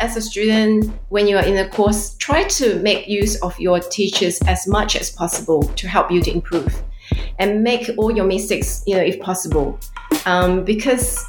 as a student, when you are in a course, try to make use of your teachers as much as possible to help you to improve. And make all your mistakes, you know, if possible. Um, because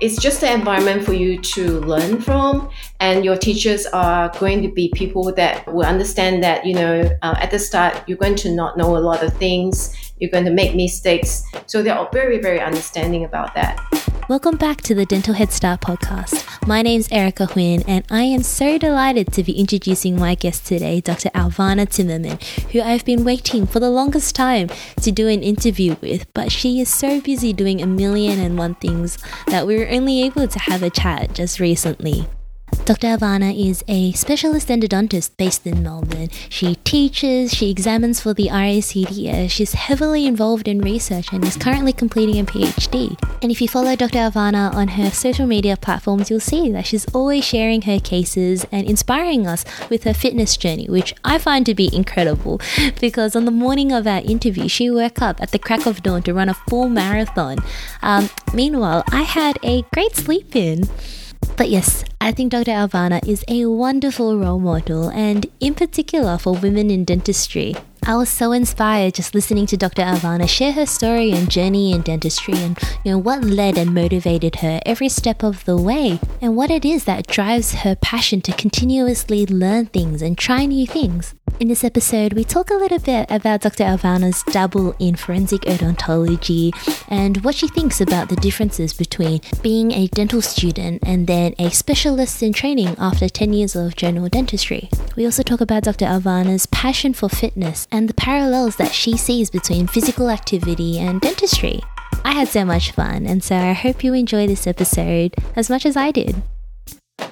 it's just the environment for you to learn from and your teachers are going to be people that will understand that you know uh, at the start you're going to not know a lot of things you're going to make mistakes. So they're very very understanding about that Welcome back to the Dental Head Start podcast. My name's Erica Huynh, and I am so delighted to be introducing my guest today, Dr. Aovana Timmerman, who I've been waiting for the longest time to do an interview with, but she is so busy doing a million and one things that we were only able to have a chat just recently. Dr. Aovana is a specialist endodontist based in Melbourne. She teaches, she examines for the RACDS, she's heavily involved in research and is currently completing a PhD. And if you follow Dr. Aovana on her social media platforms, you'll see that she's always sharing her cases and inspiring us with her fitness journey, which I find to be incredible because on the morning of our interview, she woke up at the crack of dawn to run a full marathon. Um, meanwhile, I had a great sleep in. But yes, I think Dr. Aovana is a wonderful role model, and in particular for women in dentistry. I was so inspired just listening to Dr. Aovana share her story and journey in dentistry and you know what led and motivated her every step of the way and what it is that drives her passion to continuously learn things and try new things. In this episode, we talk a little bit about Dr. Aovana's double in forensic odontology and what she thinks about the differences between being a dental student and then a specialist in training after 10 years of general dentistry. We also talk about Dr. Aovana's passion for fitness and the parallels that she sees between physical activity and dentistry. I had so much fun, and so I hope you enjoy this episode as much as I did.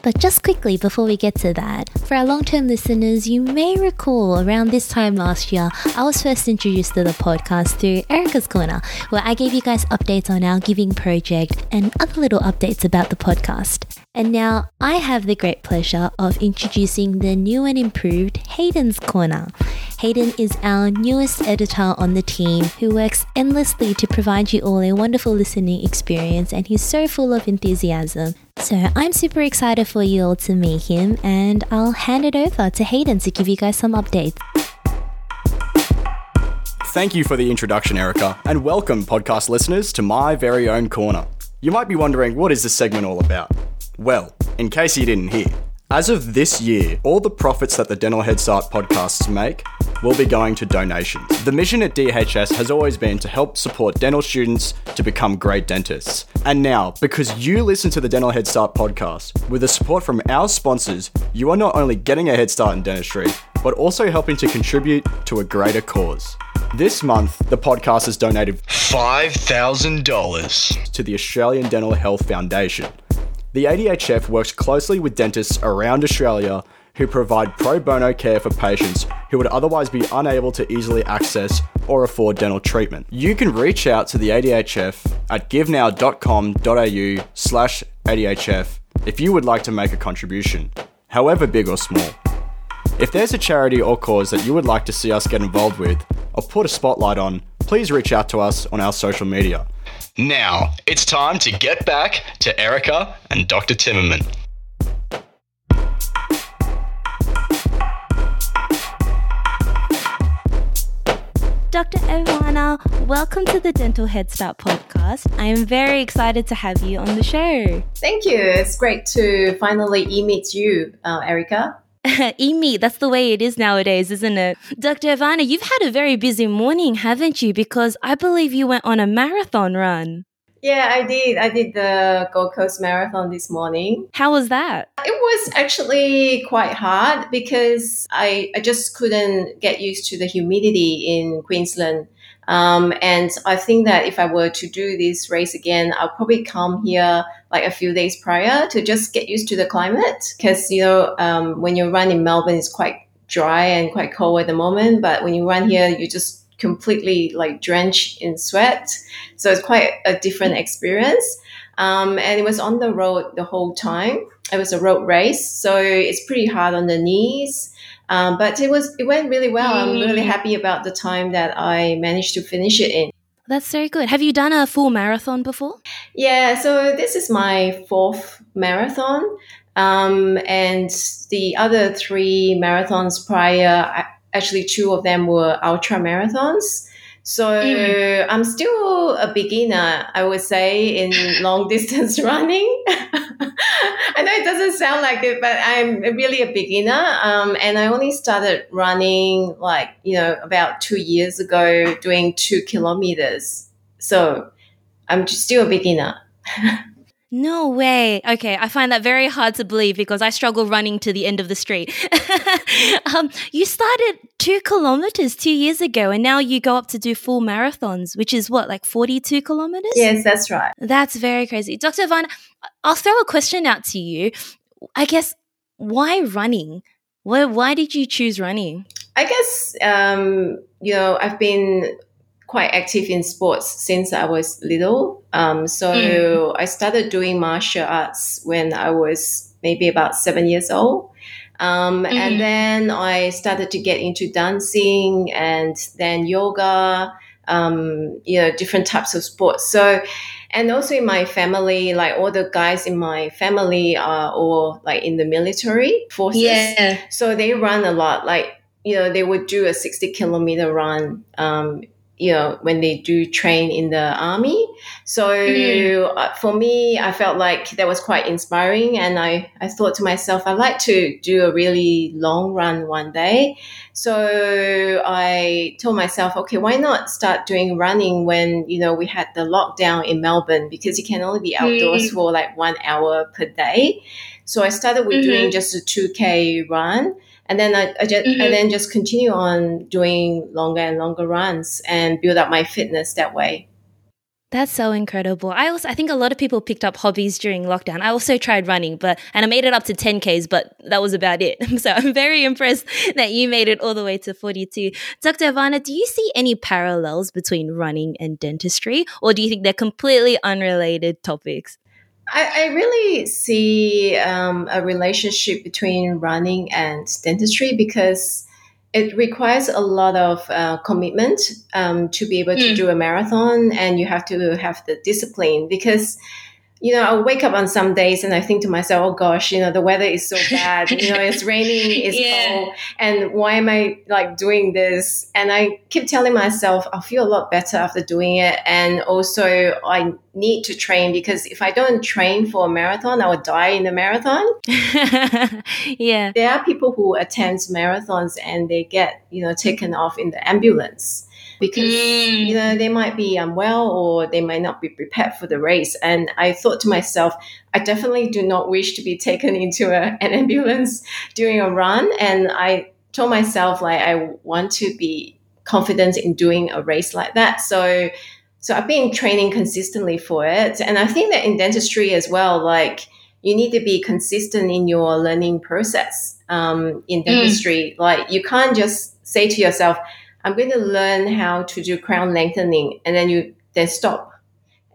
But just quickly before we get to that, for our long term listeners, you may recall around this time last year, I was first introduced to the podcast through Erica's Corner, where I gave you guys updates on our giving project and other little updates about the podcast. And now I have the great pleasure of introducing the new and improved Hayden's Corner. Hayden is our newest editor on the team who works endlessly to provide you all a wonderful listening experience, and he's so full of enthusiasm. So I'm super excited for you all to meet him, and I'll hand it over to Hayden to give you guys some updates. Thank you for the introduction, Erica, and welcome, podcast listeners, to my very own corner. You might be wondering, what is this segment all about? Well, in case you didn't hear, as of this year, all the profits that the Dental Head Start podcasts make will be going to donations. The mission at DHS has always been to help support dental students to become great dentists. And now, because you listen to the Dental Head Start podcast, with the support from our sponsors, you are not only getting a head start in dentistry, but also helping to contribute to a greater cause. This month, the podcast has donated $5,000 to the Australian Dental Health Foundation. The ADHF works closely with dentists around Australia who provide pro bono care for patients who would otherwise be unable to easily access or afford dental treatment. You can reach out to the ADHF at givenow.com.au slash ADHF if you would like to make a contribution, however big or small. If there's a charity or cause that you would like to see us get involved with or put a spotlight on, please reach out to us on our social media. Now, it's time to get back to Erica and Dr. Timmerman. Dr. Aovana, welcome to the Dental Head Start podcast. I am very excited to have you on the show. Thank you. It's great to finally e-meet you, uh, Erica. e-meet, that's the way it is nowadays, isn't it? Dr. Aovana, you've had a very busy morning, haven't you? Because I believe you went on a marathon run. Yeah, I did. I did the Gold Coast Marathon this morning. How was that? It was actually quite hard because I, I just couldn't get used to the humidity in Queensland. Um, and I think that if I were to do this race again, I'll probably come here like a few days prior to just get used to the climate. Because, you know, um, when you run in Melbourne, it's quite dry and quite cold at the moment. But when you run here, you just completely like drenched in sweat. So it's quite a different experience. Um, and it was on the road the whole time. It was a road race, so it's pretty hard on the knees. Um, but it was it went really well. I'm really mm. happy about the time that I managed to finish it in. That's very good. Have you done a full marathon before? Yeah, so this is my fourth marathon. Um, and the other three marathons prior, actually, two of them were ultra marathons. So mm. I'm still a beginner, I would say, in long distance running. I know it doesn't sound like it, but I'm really a beginner. Um, and I only started running like, you know, about two years ago, doing two kilometers. So I'm still a beginner. No way. Okay, I find that very hard to believe because I struggle running to the end of the street. um, you started two kilometers two years ago, and now you go up to do full marathons, which is what, like 42 kilometers? Yes, that's right. That's very crazy. Dr. Van, I'll throw a question out to you. I guess, why running? Why, why did you choose running? I guess, um, you know, I've been quite active in sports since I was little. Um, so mm. I started doing martial arts when I was maybe about seven years old. Um, mm-hmm. And then I started to get into dancing and then yoga, um, you know, different types of sports. So, and also in my family, like all the guys in my family are all like in the military forces. Yeah. So they run a lot. Like, you know, they would do a 60 kilometer run um, you know when they do train in the army so mm-hmm. uh, for me i felt like that was quite inspiring and i i thought to myself i'd like to do a really long run one day so i told myself okay why not start doing running when you know we had the lockdown in melbourne because you can only be outdoors mm-hmm. for like one hour per day so i started with mm-hmm. doing just a 2k run and then I, I just mm-hmm. and then just continue on doing longer and longer runs and build up my fitness that way. That's so incredible. I also I think a lot of people picked up hobbies during lockdown. I also tried running, but and I made it up to 10Ks, but that was about it. So I'm very impressed that you made it all the way to 42. Dr. Aovana, do you see any parallels between running and dentistry, or do you think they're completely unrelated topics? I, I really see um, a relationship between running and dentistry because it requires a lot of uh, commitment um, to be able to mm. do a marathon, and you have to have the discipline because you know, I wake up on some days and I think to myself, oh gosh, you know, the weather is so bad. you know, it's raining, it's yeah. cold, and why am I like doing this? And I keep telling myself, I'll feel a lot better after doing it. And also, I need to train because if I don't train for a marathon, I will die in the marathon. yeah. There are people who attend marathons and they get, you know, taken off in the ambulance because mm. you know they might be unwell or they might not be prepared for the race. And I thought to myself, I definitely do not wish to be taken into a, an ambulance during a run. And I told myself like I want to be confident in doing a race like that. So so I've been training consistently for it. And I think that in dentistry as well, like you need to be consistent in your learning process um, in mm. dentistry. Mm. Like you can't just say to yourself, I'm going to learn how to do crown lengthening, and then you then stop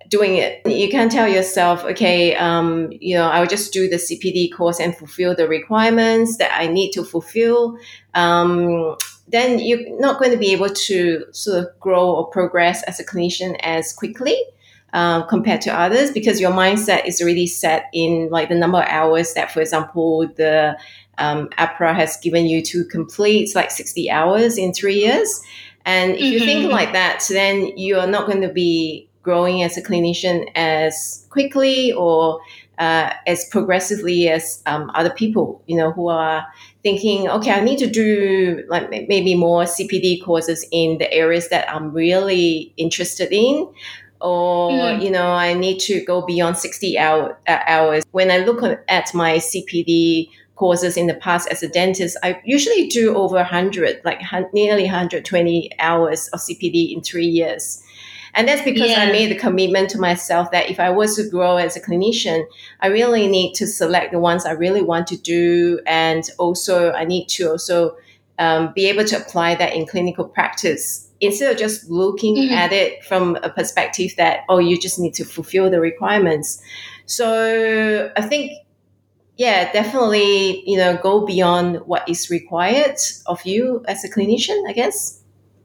doing it. You can't tell yourself, okay, um, you know, I'll just do the CPD course and fulfill the requirements that I need to fulfill. Um, then you're not going to be able to sort of grow or progress as a clinician as quickly. Uh, compared to others because your mindset is really set in like the number of hours that for example the um, AHPRA has given you to complete like 60 hours in three years. And if mm-hmm. you think mm-hmm. like that, then you are not going to be growing as a clinician as quickly or uh, as progressively as um, other people, you know, who are thinking, okay, I need to do like maybe more CPD courses in the areas that I'm really interested in. Or, mm. you know, I need to go beyond 60 hour, uh, hours. When I look at my CPD courses in the past as a dentist, I usually do over 100, like nearly 120 hours of CPD in three years. And that's because yeah. I made the commitment to myself that if I was to grow as a clinician, I really need to select the ones I really want to do. And also, I need to also um, be able to apply that in clinical practice instead of just looking mm-hmm. at it from a perspective that, oh, you just need to fulfill the requirements. So I think yeah, definitely, you know, go beyond what is required of you as a clinician, I guess.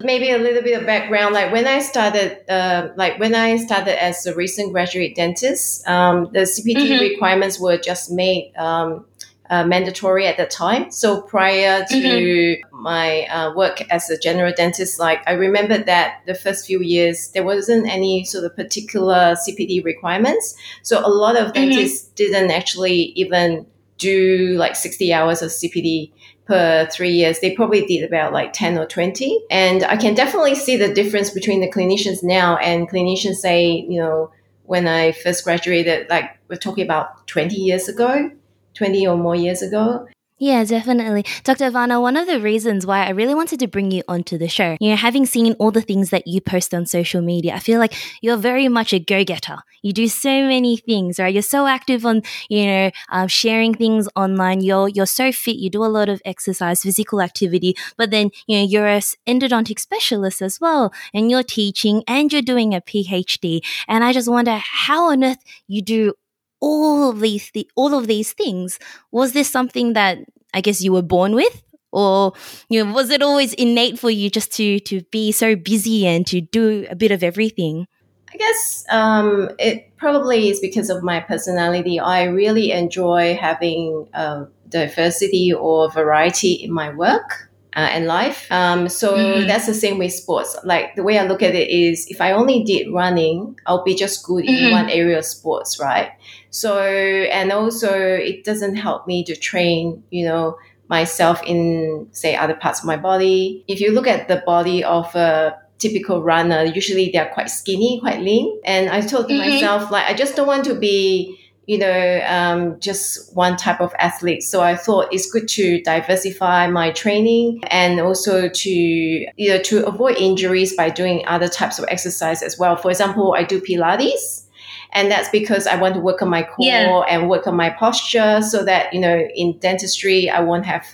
maybe a little bit of background like when i started uh, like when i started as a recent graduate dentist um, the cpd mm-hmm. requirements were just made um, uh, mandatory at that time so prior to mm-hmm. my uh, work as a general dentist like i remember that the first few years there wasn't any sort of particular CPD requirements so a lot of mm-hmm. dentists didn't actually even do like 60 hours of CPD per three years, they probably did about like 10 or 20. And I can definitely see the difference between the clinicians now and clinicians say, you know, when I first graduated, like we're talking about 20 years ago, 20 or more years ago. Yeah, definitely. Dr. Aovana, one of the reasons why I really wanted to bring you onto the show, you know, having seen all the things that you post on social media, I feel like you're very much a go getter. You do so many things, right? You're so active on, you know, um, sharing things online. You're, you're so fit. You do a lot of exercise, physical activity, but then, you know, you're a endodontic specialist as well, and you're teaching and you're doing a PhD. And I just wonder how on earth you do all of these th- all of these things was this something that i guess you were born with? Or you know was it always innate for you just to to be so busy and to do a bit of everything? I guess um, it probably is because of my personality. I really enjoy having uh, diversity or variety in my work uh, and life. Um, so mm-hmm. that's the same with sports. Like the way I look at it is, if I only did running, I'll be just good mm-hmm. in one area of sports, right? So and also it doesn't help me to train, you know, myself in say other parts of my body. If you look at the body of a typical runner, usually they're quite skinny, quite lean. And I told mm-hmm. myself like I just don't want to be you know, um, just one type of athlete. So I thought it's good to diversify my training and also to, you know, to avoid injuries by doing other types of exercise as well. For example, I do Pilates. And that's because I want to work on my core yeah. and work on my posture so that, you know, in dentistry, I won't have,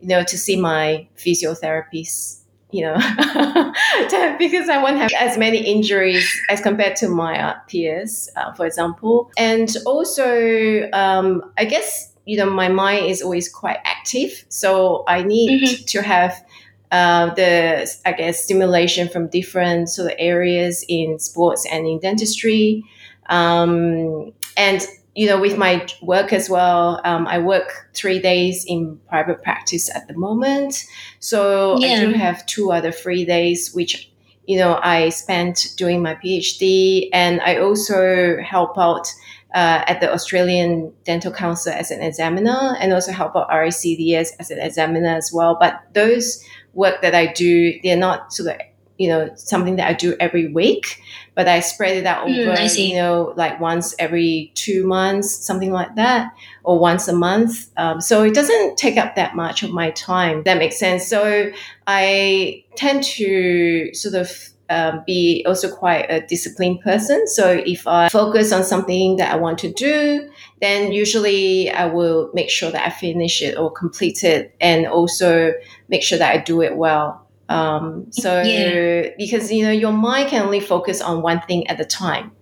you know, to see my physiotherapists you know, because I won't have as many injuries as compared to my uh, peers, uh, for example. And also, um, I guess, you know, my mind is always quite active. So I need mm-hmm. to have uh, the, I guess, stimulation from different sort of areas in sports and in dentistry. Um, and you know, with my work as well, um, I work three days in private practice at the moment. So yeah. I do have two other free days, which, you know, I spent doing my PhD. And I also help out uh, at the Australian Dental Council as an examiner and also help out RACDS as an examiner as well. But those work that I do, they're not sort of you know something that I do every week, but I spread it out mm, over mm, you know like once every two months, something like that, or once a month. Um, so it doesn't take up that much of my time. That makes sense. So I tend to sort of um, be also quite a disciplined person. So if I focus on something that I want to do, then usually I will make sure that I finish it or complete it and also make sure that I do it well. Um, so yeah. because you know your mind can only focus on one thing at a time.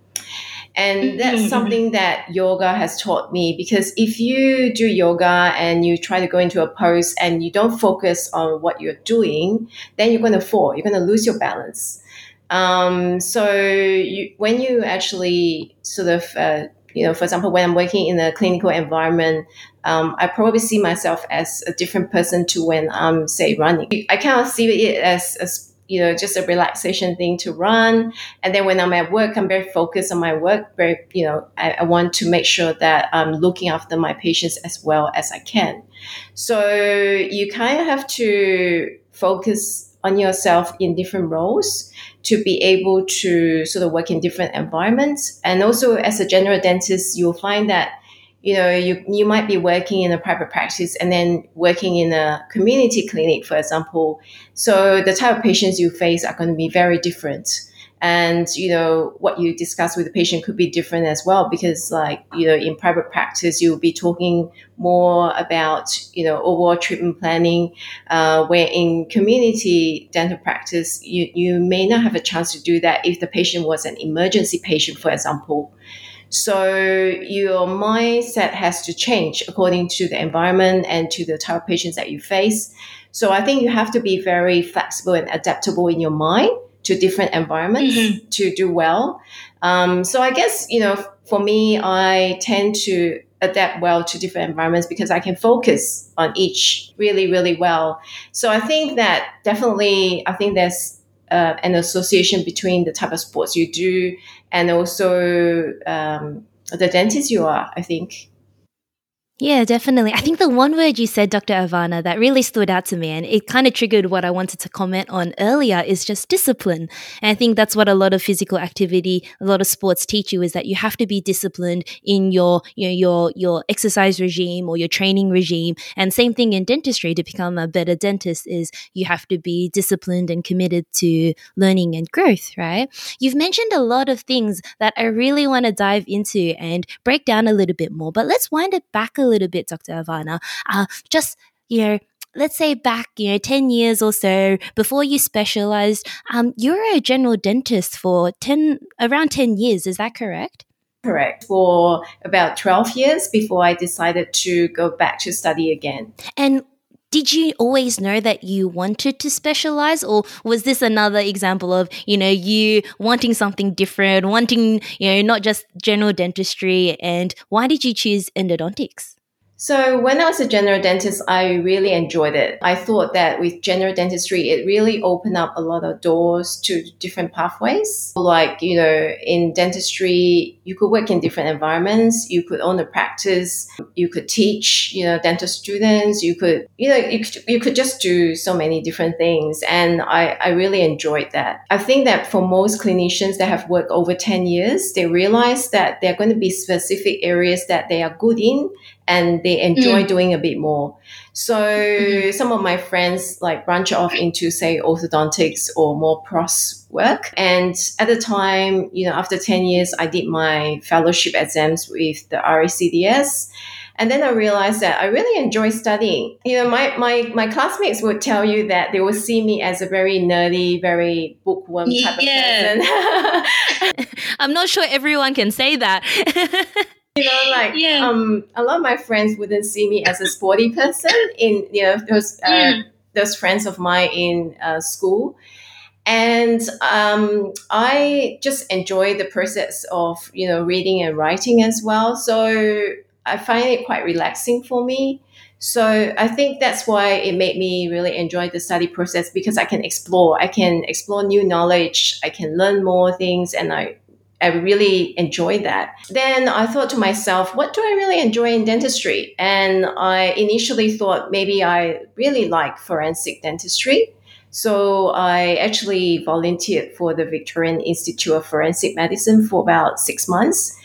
And mm-hmm. that's something that yoga has taught me because if you do yoga and you try to go into a pose and you don't focus on what you're doing, then you're going to fall. You're going to lose your balance. Um, so you, when you actually sort of uh, you know, for example, when I'm working in a clinical environment, um, I probably see myself as a different person to when I'm, say, running. I kind of see it as, as you know, just a relaxation thing to run. And then when I'm at work, I'm very focused on my work. Very, you know, I, I want to make sure that I'm looking after my patients as well as I can. So you kind of have to focus on yourself in different roles to be able to sort of work in different environments. And also as a general dentist, you'll find that, you know, you, you might be working in a private practice and then working in a community clinic, for example. So the type of patients you face are going to be very different and you know what you discuss with the patient could be different as well because like you know in private practice you'll be talking more about you know overall treatment planning uh, where in community dental practice you, you may not have a chance to do that if the patient was an emergency patient for example So your mindset has to change according to the environment and to the type of patients that you face. So I think you have to be very flexible and adaptable in your mind to different environments mm-hmm. to do well. Um, so I guess, you know, for me, I tend to adapt well to different environments because I can focus on each really, really well. So I think that definitely, I think there's uh, an association between the type of sports you do and also um, the dentist you are, I think. Yeah, definitely. I think the one word you said, Dr. Aovana, that really stood out to me and it kind of triggered what I wanted to comment on earlier is just discipline. And I think that's what a lot of physical activity, a lot of sports teach you is that you have to be disciplined in your, you know, your, your exercise regime or your training regime. And same thing in dentistry to become a better dentist is you have to be disciplined and committed to learning and growth, right? You've mentioned a lot of things that I really want to dive into and break down a little bit more, but let's wind it back a little bit, Dr. Aovana. Uh, just, you know, let's say back, you know, 10 years or so before you specialized, um, you were a general dentist for 10, around 10 years. Is that correct? Correct. For about 12 years before I decided to go back to study again. And did you always know that you wanted to specialize or was this another example of you know you wanting something different wanting you know not just general dentistry and why did you choose endodontics so when I was a general dentist, I really enjoyed it. I thought that with general dentistry, it really opened up a lot of doors to different pathways. Like, you know, in dentistry, you could work in different environments. You could own a practice. You could teach, you know, dental students. You could, you know, you could, you could just do so many different things. And I, I really enjoyed that. I think that for most clinicians that have worked over 10 years, they realize that there are going to be specific areas that they are good in and they enjoy mm. doing a bit more. So mm-hmm. some of my friends like branch off into say orthodontics or more pros work. And at the time, you know, after 10 years, I did my fellowship exams with the RACDS. And then I realized that I really enjoy studying. You know, my, my, my classmates would tell you that they would see me as a very nerdy, very bookworm type yeah. of person. I'm not sure everyone can say that. you know, like yeah. um, a lot of my friends wouldn't see me as a sporty person in you know those uh, mm. those friends of mine in uh, school, and um, I just enjoy the process of you know reading and writing as well. So I find it quite relaxing for me. So I think that's why it made me really enjoy the study process because I can explore, I can explore new knowledge, I can learn more things, and I I really enjoyed that. Then I thought to myself, what do I really enjoy in dentistry? And I initially thought maybe I really like forensic dentistry. So I actually volunteered for the Victorian Institute of Forensic Medicine for about six months.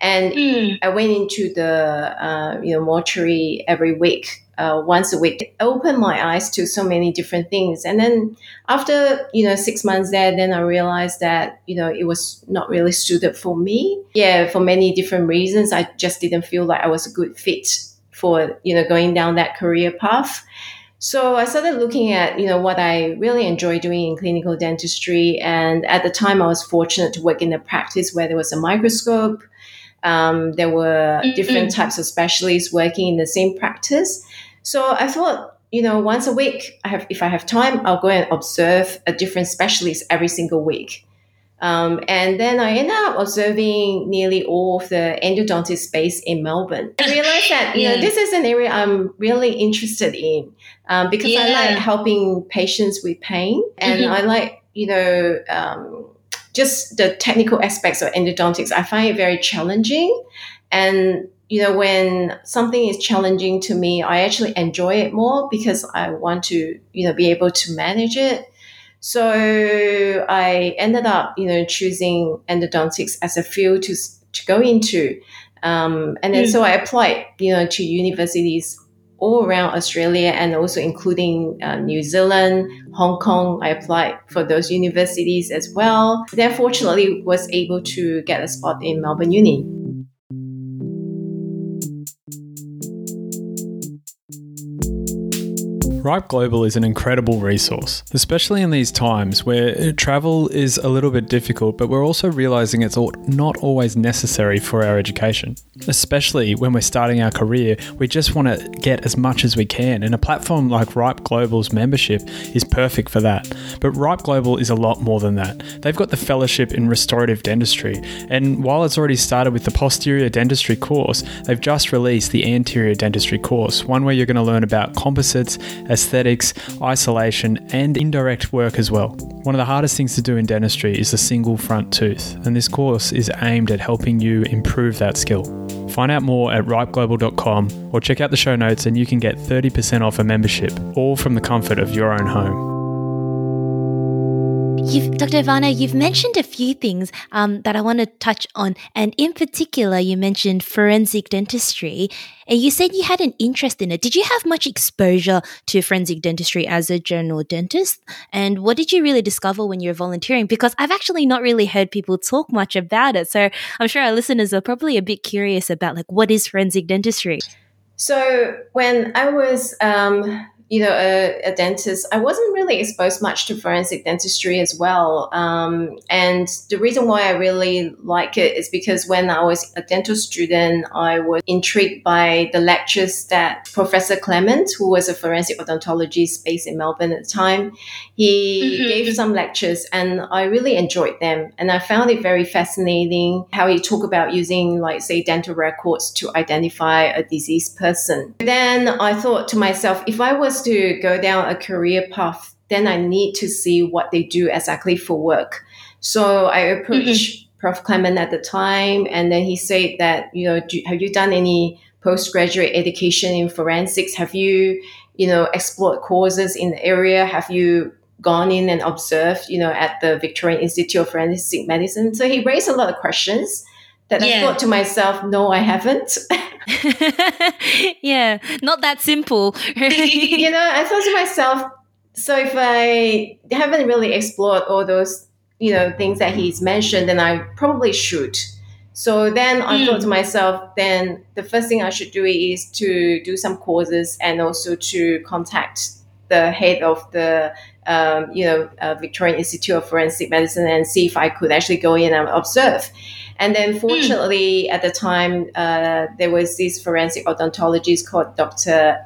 And mm. I went into the uh, you know mortuary every week uh, once a week it opened my eyes to so many different things and then after you know six months there then i realized that you know it was not really suited for me yeah for many different reasons i just didn't feel like i was a good fit for you know going down that career path so I started looking at, you know, what I really enjoy doing in clinical dentistry. And at the time, I was fortunate to work in a practice where there was a microscope. Um, there were mm-hmm. different types of specialists working in the same practice. So I thought, you know, once a week, I have, if I have time, I'll go and observe a different specialist every single week. Um, and then I ended up observing nearly all of the endodontist space in Melbourne. I realized that, you yeah. know, this is an area I'm really interested in um, because yeah. I like helping patients with pain and mm-hmm. I like, you know, um, just the technical aspects of endodontics. I find it very challenging. And you know, when something is challenging to me, I actually enjoy it more because I want to, you know, be able to manage it. So I ended up, you know, choosing endodontics as a field to, to go into. Um, and then mm. so I applied, you know, to universities all around Australia and also including uh, New Zealand, Hong Kong. I applied for those universities as well. Then fortunately was able to get a spot in Melbourne Uni. Ripe Global is an incredible resource, especially in these times where uh, travel is a little bit difficult, but we're also realizing it's not always necessary for our education. Especially when we're starting our career, we just want to get as much as we can, and a platform like Ripe Global's membership is perfect for that. But Ripe Global is a lot more than that. They've got the fellowship in restorative dentistry, and while it's already started with the posterior dentistry course, they've just released the anterior dentistry course, one where you're going to learn about composites, aesthetics, isolation, and indirect work as well. One of the hardest things to do in dentistry is a single front tooth, and this course is aimed at helping you improve that skill. Find out more at ripeglobal.com or check out the show notes and you can get 30% off a membership, all from the comfort of your own home. You've, Dr. Aovana, you've mentioned a few things um, that I want to touch on. And in particular, you mentioned forensic dentistry. And you said you had an interest in it. Did you have much exposure to forensic dentistry as a general dentist? And what did you really discover when you were volunteering? Because I've actually not really heard people talk much about it. So I'm sure our listeners are probably a bit curious about like what is forensic dentistry? So when I was um, you know, a, a, dentist, I wasn't really exposed much to forensic dentistry as well. Um, and the reason why I really like it is because when I was a dental student, I was intrigued by the lectures that Professor Clement, who was a forensic odontologist based in Melbourne at the time, he mm-hmm. gave some lectures and I really enjoyed them. And I found it very fascinating how he talked about using, like, say, dental records to identify a diseased person. Then I thought to myself, if I was to go down a career path, then I need to see what they do exactly for work. So I approached mm-hmm. Prof. Clement at the time, and then he said that, you know, do, have you done any postgraduate education in forensics? Have you, you know, explored courses in the area? Have you gone in and observed, you know, at the Victorian Institute of Forensic Medicine? So he raised a lot of questions that yeah. I thought to myself, no, I haven't. yeah, not that simple. you know, I thought to myself, so if I haven't really explored all those, you know, things that he's mentioned, then I probably should. So then I mm. thought to myself, then the first thing I should do is to do some courses and also to contact the head of the um, you know uh, Victorian Institute of Forensic Medicine and see if I could actually go in and observe. And then, fortunately, mm. at the time, uh, there was this forensic odontologist called Dr.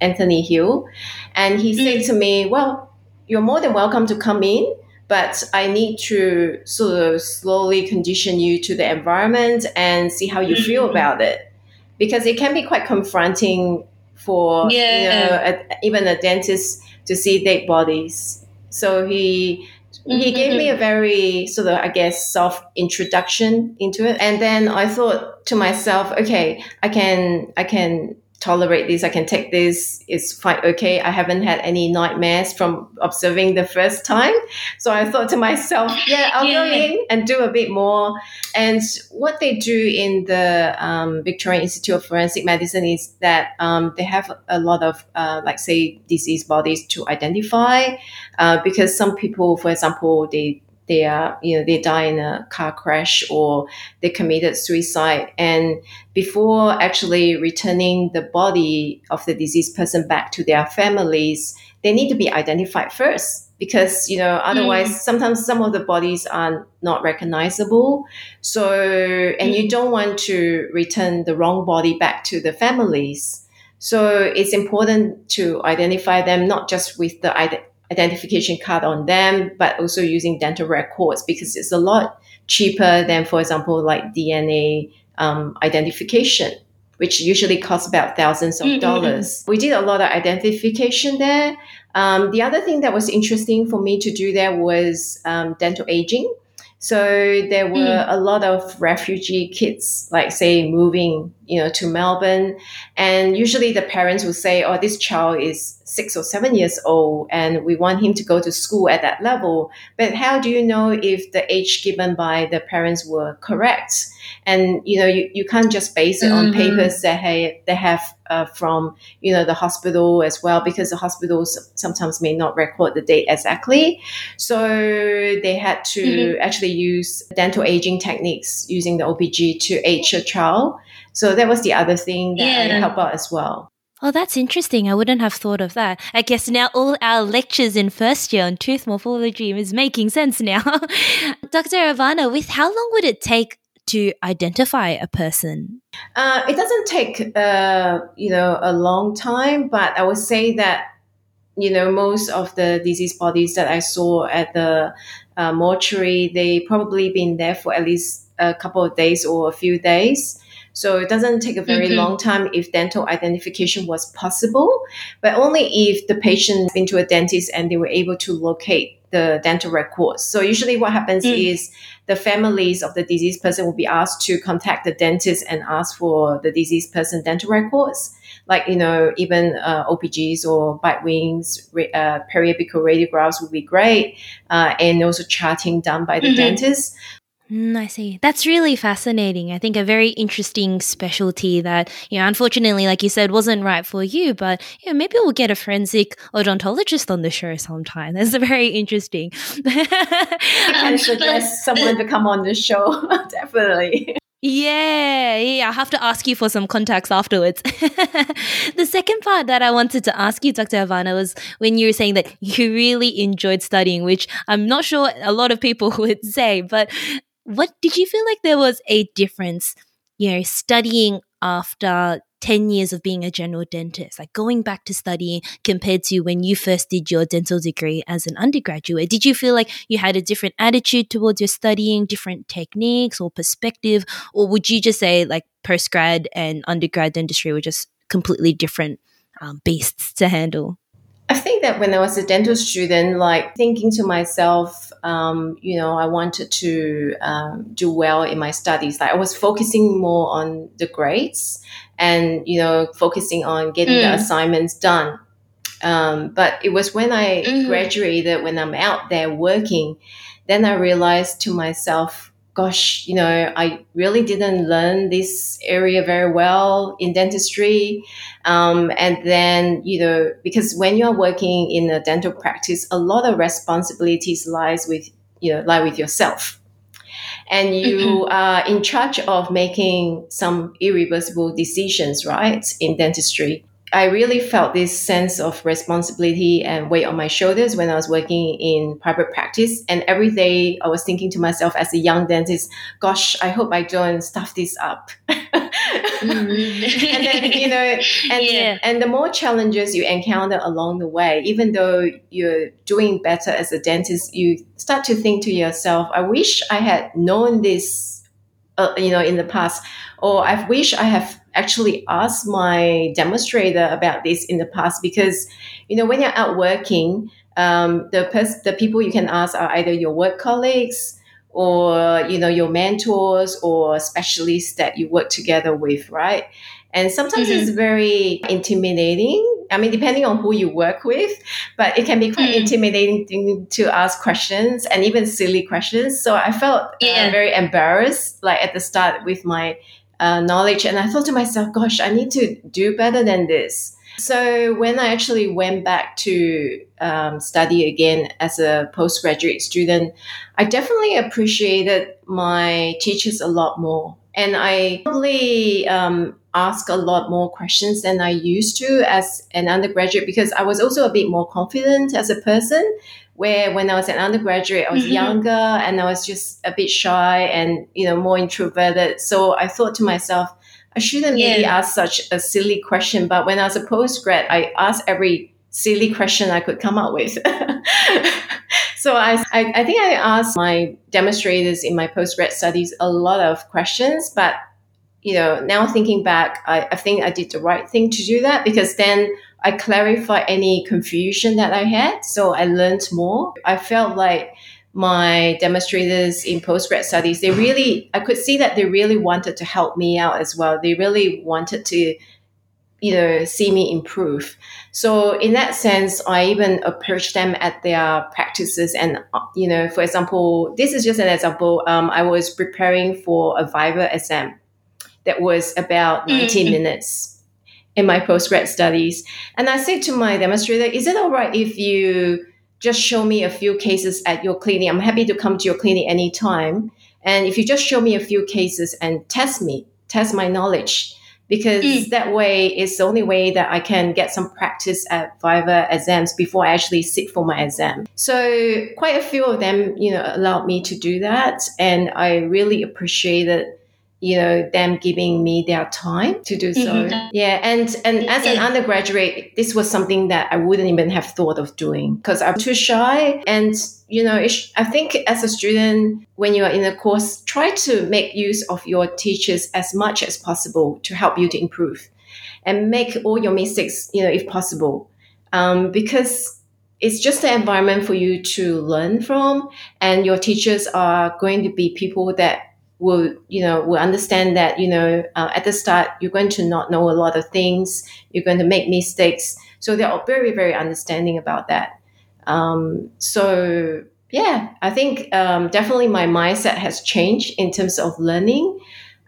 Anthony Hill. And he mm. said to me, Well, you're more than welcome to come in, but I need to sort of slowly condition you to the environment and see how you feel hmm. about it. Because it can be quite confronting for yeah. you know, a, even a dentist to see dead bodies. So he he gave me a mm-hmm. very sort of, I guess, soft introduction into it. And then I thought to myself, okay, I can, I can tolerate this. I can take this. It's quite okay. I haven't had any nightmares from observing the first time. So I thought to myself, yeah, I'll yeah. go in and do a bit more. And what they do in the um, Victorian Institute of Forensic Medicine is that um, they have a lot of, uh, like, say, disease bodies to identify. Uh, because some people, for example, they they are you know they die in a car crash or they committed suicide and before actually returning the body of the deceased person back to their families they need to be identified first because you know otherwise mm. sometimes some of the bodies are not recognizable so and mm. you don't want to return the wrong body back to the families so it's important to identify them not just with the identification card on them, but also using dental records because it's a lot cheaper than, for example, like DNA um, identification, which usually costs about thousands of mm-hmm. dollars. We did a lot of identification there. Um, the other thing that was interesting for me to do there was um, dental aging. So there were mm. a lot of refugee kids, like say moving, you know, to Melbourne, and usually the parents would say, "Oh, this child is six or seven years old, and we want him to go to school at that level." But how do you know if the age given by the parents were correct? And you know, you, you can't just base it mm-hmm. on papers that hey, they have uh, from you know the hospital as well because the hospitals sometimes may not record the date exactly so they had to mm-hmm. actually use dental aging techniques using the opg to age a child so that was the other thing that yeah. helped out as well Oh, that's interesting. I wouldn't have thought of that. I guess now all our lectures in first year on tooth morphology is making sense now. Dr. Aovana, with how long would it take to identify a person? Uh, it doesn't take, uh, you know, a long time, but I would say that, you know, most of the disease bodies that I saw at the uh, mortuary, they probably been there for at least a couple of days or a few days. So it doesn't take a very mm-hmm. long time if dental identification was possible, but only if the patient been to a dentist and they were able to locate the dental records. So usually what happens mm. is the families of the diseased person will be asked to contact the dentist and ask for the diseased person dental records, like, you know, even uh, OPGs or bite wings, uh, periapical radiographs would be great, uh, and also charting done by the mm-hmm. dentist. Mm, I see. That's really fascinating. I think a very interesting specialty that, you know, unfortunately, like you said, wasn't right for you, but you know, maybe we'll get a forensic odontologist on the show sometime. That's very interesting. I suggest someone to come on the show, definitely. Yeah, yeah, I'll have to ask you for some contacts afterwards. the second part that I wanted to ask you, Dr. Aovana, was when you were saying that you really enjoyed studying, which I'm not sure a lot of people would say, but what did you feel like there was a difference, you know, studying after 10 years of being a general dentist, like going back to studying compared to when you first did your dental degree as an undergraduate? Did you feel like you had a different attitude towards your studying, different techniques or perspective? Or would you just say like postgrad and undergrad dentistry were just completely different um, beasts to handle? I think that when I was a dental student, like thinking to myself, um, you know, I wanted to um, do well in my studies. Like I was focusing more on the grades and, you know, focusing on getting mm. the assignments done. Um, but it was when I mm-hmm. graduated, when I'm out there working, then I realized to myself, gosh, you know, I really didn't learn this area very well in dentistry. Um, and then, you know, because when you're working in a dental practice, a lot of responsibilities lies with, you know, lie with yourself. And you mm-hmm. are in charge of making some irreversible decisions, right, in dentistry. I really felt this sense of responsibility and weight on my shoulders when I was working in private practice. And every day I was thinking to myself as a young dentist, gosh, I hope I don't stuff this up. mm-hmm. and then, you know, and, yeah. and the more challenges you encounter along the way, even though you're doing better as a dentist, you start to think to yourself, I wish I had known this, uh, you know, in the past, or I wish I have actually asked my demonstrator about this in the past because, you know, when you're out working, um, the pers- the people you can ask are either your work colleagues or you know your mentors or specialists that you work together with, right? And sometimes mm-hmm. it's very intimidating. I mean, depending on who you work with, but it can be quite mm-hmm. intimidating to ask questions and even silly questions. So I felt uh, yeah. uh, very embarrassed, like at the start with my uh, knowledge. And I thought to myself, gosh, I need to do better than this. So when I actually went back to um, study again as a postgraduate student, I definitely appreciated my teachers a lot more. And I probably um, ask a lot more questions than I used to as an undergraduate because I was also a bit more confident as a person where when I was an undergraduate, I was mm-hmm. younger and I was just a bit shy and, you know, more introverted. So I thought to myself, I shouldn't yeah. really ask such a silly question. But when I was a postgrad, I asked every silly question I could come up with. so I, I, I think I asked my demonstrators in my postgrad studies a lot of questions, but you know, now thinking back, I, I think I did the right thing to do that because then I clarified any confusion that I had. So I learned more. I felt like my demonstrators in postgrad studies, they really, I could see that they really wanted to help me out as well. They really wanted to, you know, see me improve. So in that sense, I even approached them at their practices. And, you know, for example, this is just an example. Um, I was preparing for a Viva exam that was about 90 mm-hmm. minutes in my postgrad studies. And I said to my demonstrator, is it all right if you just show me a few cases at your clinic? I'm happy to come to your clinic anytime. And if you just show me a few cases and test me, test my knowledge, because Mm. that way is the only way that I can get some practice at Viva exams before I actually sit for my exam. So quite a few of them, you know, allowed me to do that, and I really appreciated you know them giving me their time to do so. Mhm. yeah and and as an undergraduate this was something that i wouldn't even have thought of doing because i'm too shy. And you know it's, i think as a student when you are in a course try to make use of your teachers as much as possible to help you to improve and make all your mistakes you know if possible. Um, because it's just the environment for you to learn from and your teachers are going to be people that will you know will understand that you know uh, at the start you're going to not know a lot of things. You're going to make mistakes. So they're all very very understanding about that. Um, so yeah i think um, definitely my mindset has changed in terms of learning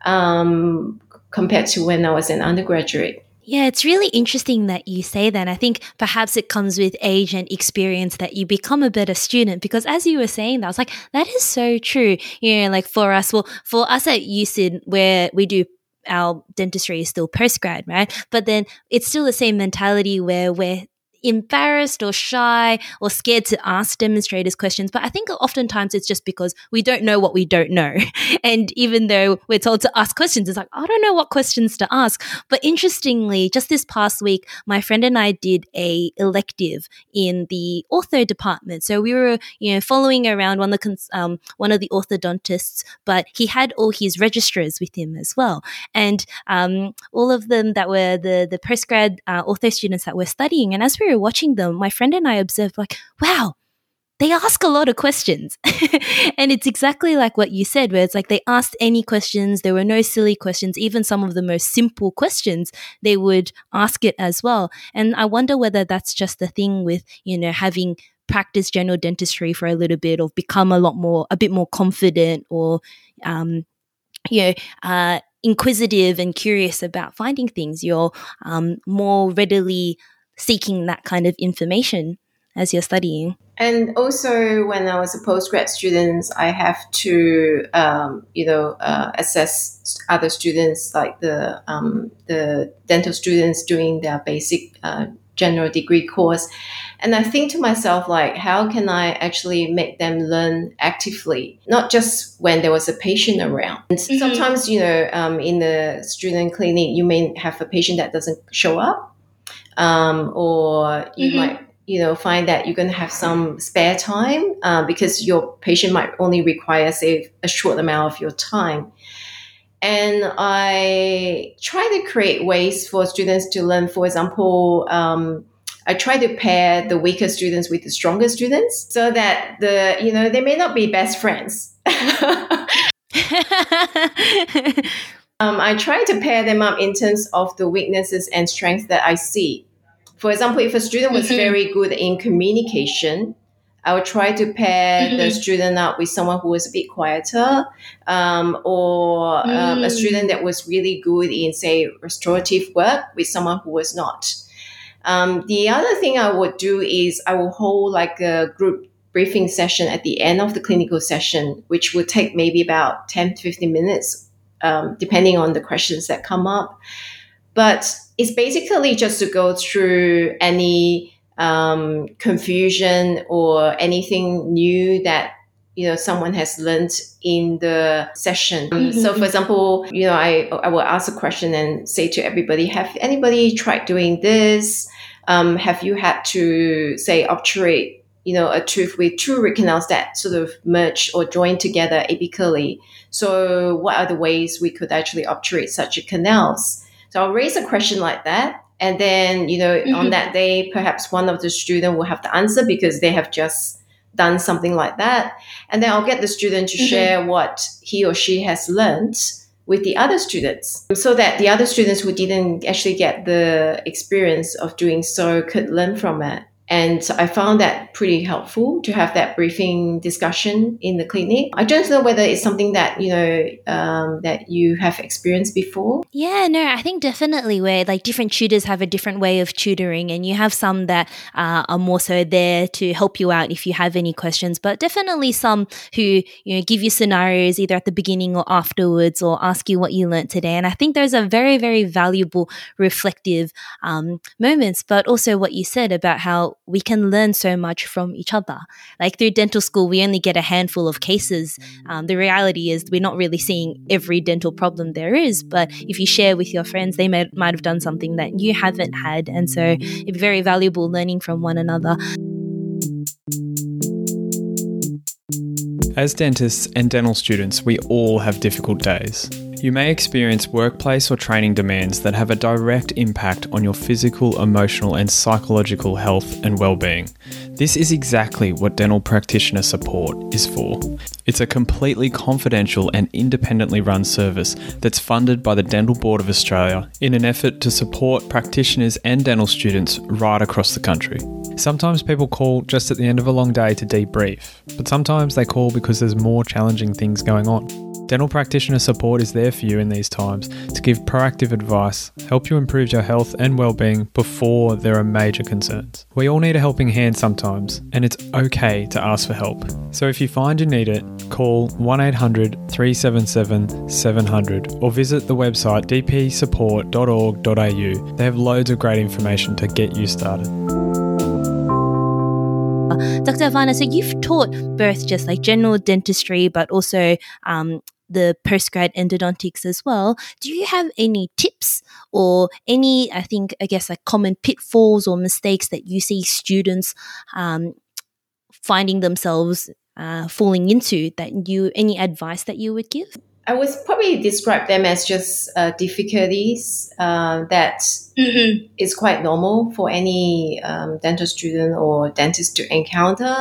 um, compared to when i was an undergraduate Yeah, it's really interesting that you say that. I think perhaps it comes with age and experience that you become a better student because as you were saying that, I was like, that is so true. You know, like for us, well, for us at USyd, where we do our dentistry is still postgrad, right? But then it's still the same mentality where we're embarrassed or shy or scared to ask demonstrators questions. But I think oftentimes it's just because we don't know what we don't know. And even though we're told to ask questions, it's like, I don't know what questions to ask. But interestingly, just this past week, my friend and I did a elective in the ortho department. So we were, you know, following around one of the um, one of the orthodontists, but he had all his registrars with him as well, and um, all of them that were the the postgrad uh, ortho students that were studying. And as we were watching them, my friend and I observed, like, wow, they ask a lot of questions. and it's exactly like what you said, where it's like they asked any questions. There were no silly questions. Even some of the most simple questions, they would ask it as well. And I wonder whether that's just the thing with, you know, having practiced general dentistry for a little bit or become a lot more, a bit more confident or, um, you know, uh, inquisitive and curious about finding things. You're um, more readily seeking that kind of information as you're studying. And also, when I was a postgrad student, I have to, um, you know, uh, assess other students, like the um, the dental students doing their basic uh, general degree course. And I think to myself, like, how can I actually make them learn actively, not just when there was a patient around? And Mhm. sometimes, you know, um, in the student clinic, you may have a patient that doesn't show up, um, or you Mhm. might you know find that you're going to have some spare time uh, because your patient might only require say a short amount of your time. And i try to create ways for students to learn. For example um, i try to pair the weaker students with the stronger students so that the you know they may not be best friends. Um, i try to pair them up in terms of the weaknesses and strengths that i see for example, if a student was Mhm. very good in communication, I would try to pair the Mhm. student up with someone who was a bit quieter, um, or um, a Mm. student that was really good in, say, restorative work with someone who was not. Um, the other thing I would do is I will hold like a group briefing session at the end of the clinical session, which would take maybe about 10 to 15 minutes, um, depending on the questions that come up. But it's basically just to go through any um, confusion or anything new that you know someone has learned in the session. Mhm. So, for example, you know, I I will ask a question and say to everybody, "Have anybody tried doing this? Um, have you had to say obturate?" You know, a tooth with two root canals that sort of merge or join together apically. So, what are the ways we could actually obturate such a canals? So I'll raise a question like that. And then, you know, on Mhm. that day, perhaps one of the student will have the answer because they have just done something like that. And then I'll get the student to Mhm. share what he or she has learned with the other students so that the other students who didn't actually get the experience of doing so could learn from it. And I found that pretty helpful to have that briefing discussion in the clinic. I don't know whether it's something that, you know, um, that you have experienced before. Yeah, no, I think definitely where like different tutors have a different way of tutoring, and you have some that uh, are more so there to help you out if you have any questions, but definitely some who, you know, give you scenarios either at the beginning or afterwards or ask you what you learned today. And I think those are very, very valuable, reflective um, moments, but also what you said about how we can learn so much from each other. Like through dental school, we only get a handful of cases. Um, the reality is we're not really seeing every dental problem there is, but if you share with your friends, they may, might have done something that you haven't had. And so it's very valuable learning from one another. As dentists and dental students, we all have difficult days. You may experience workplace or training demands that have a direct impact on your physical, emotional, and psychological health and well-being. This is exactly what dental practitioner support is for. It's a completely confidential and independently run service that's funded by the Dental Board of Australia in an effort to support practitioners and dental students right across the country. Sometimes people call just at the end of a long day to debrief, but sometimes they call because there's more challenging things going on. Dental practitioner support is there for you in these times to give proactive advice, help you improve your health and well-being before there are major concerns. We all need a helping hand sometimes, and it's okay to ask for help. So if you find you need it, call 1-800-377 700 or visit the website dpsupport.org.au. They have loads of great information to get you started. Dr. Aovana, so you've taught both just like general dentistry, but also um, the postgrad endodontics as well. Do you have any tips or any, I think, I guess, like common pitfalls or mistakes that you see students um, finding themselves uh, falling into that you, any advice that you would give? I would probably describe them as just uh, difficulties uh, that mm-hmm. is quite normal for any um, dental student or dentist to encounter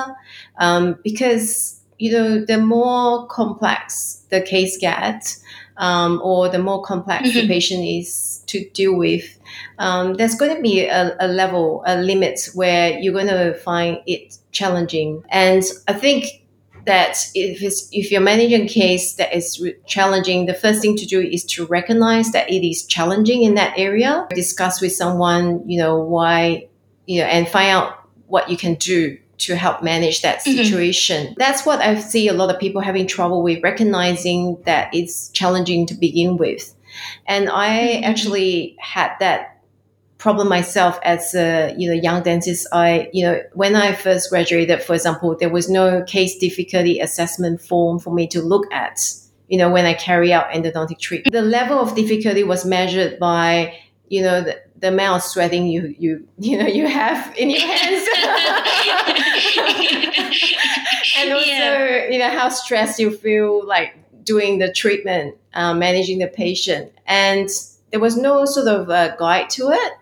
um, because you know the more complex the case gets um, or the more complex mm-hmm. the patient is to deal with um, there's going to be a, a level a limit where you're going to find it challenging and i think that if it's, if you're managing a case that is challenging, the first thing to do is to recognize that it is challenging in that area. Discuss with someone, you know, why, you know, and find out what you can do to help manage that mm-hmm. situation. Mm-hmm. That's what I see a lot of people having trouble with recognizing that it's challenging to begin with. And I mm-hmm. actually had that problem myself as a you know young dentist i you know when i first graduated for example there was no case difficulty assessment form for me to look at you know when i carry out endodontic treatment the level of difficulty was measured by you know the, the amount of sweating you you you know you have in your hands and also yeah. you know how stressed you feel like doing the treatment uh, managing the patient and there was no sort of a guide to it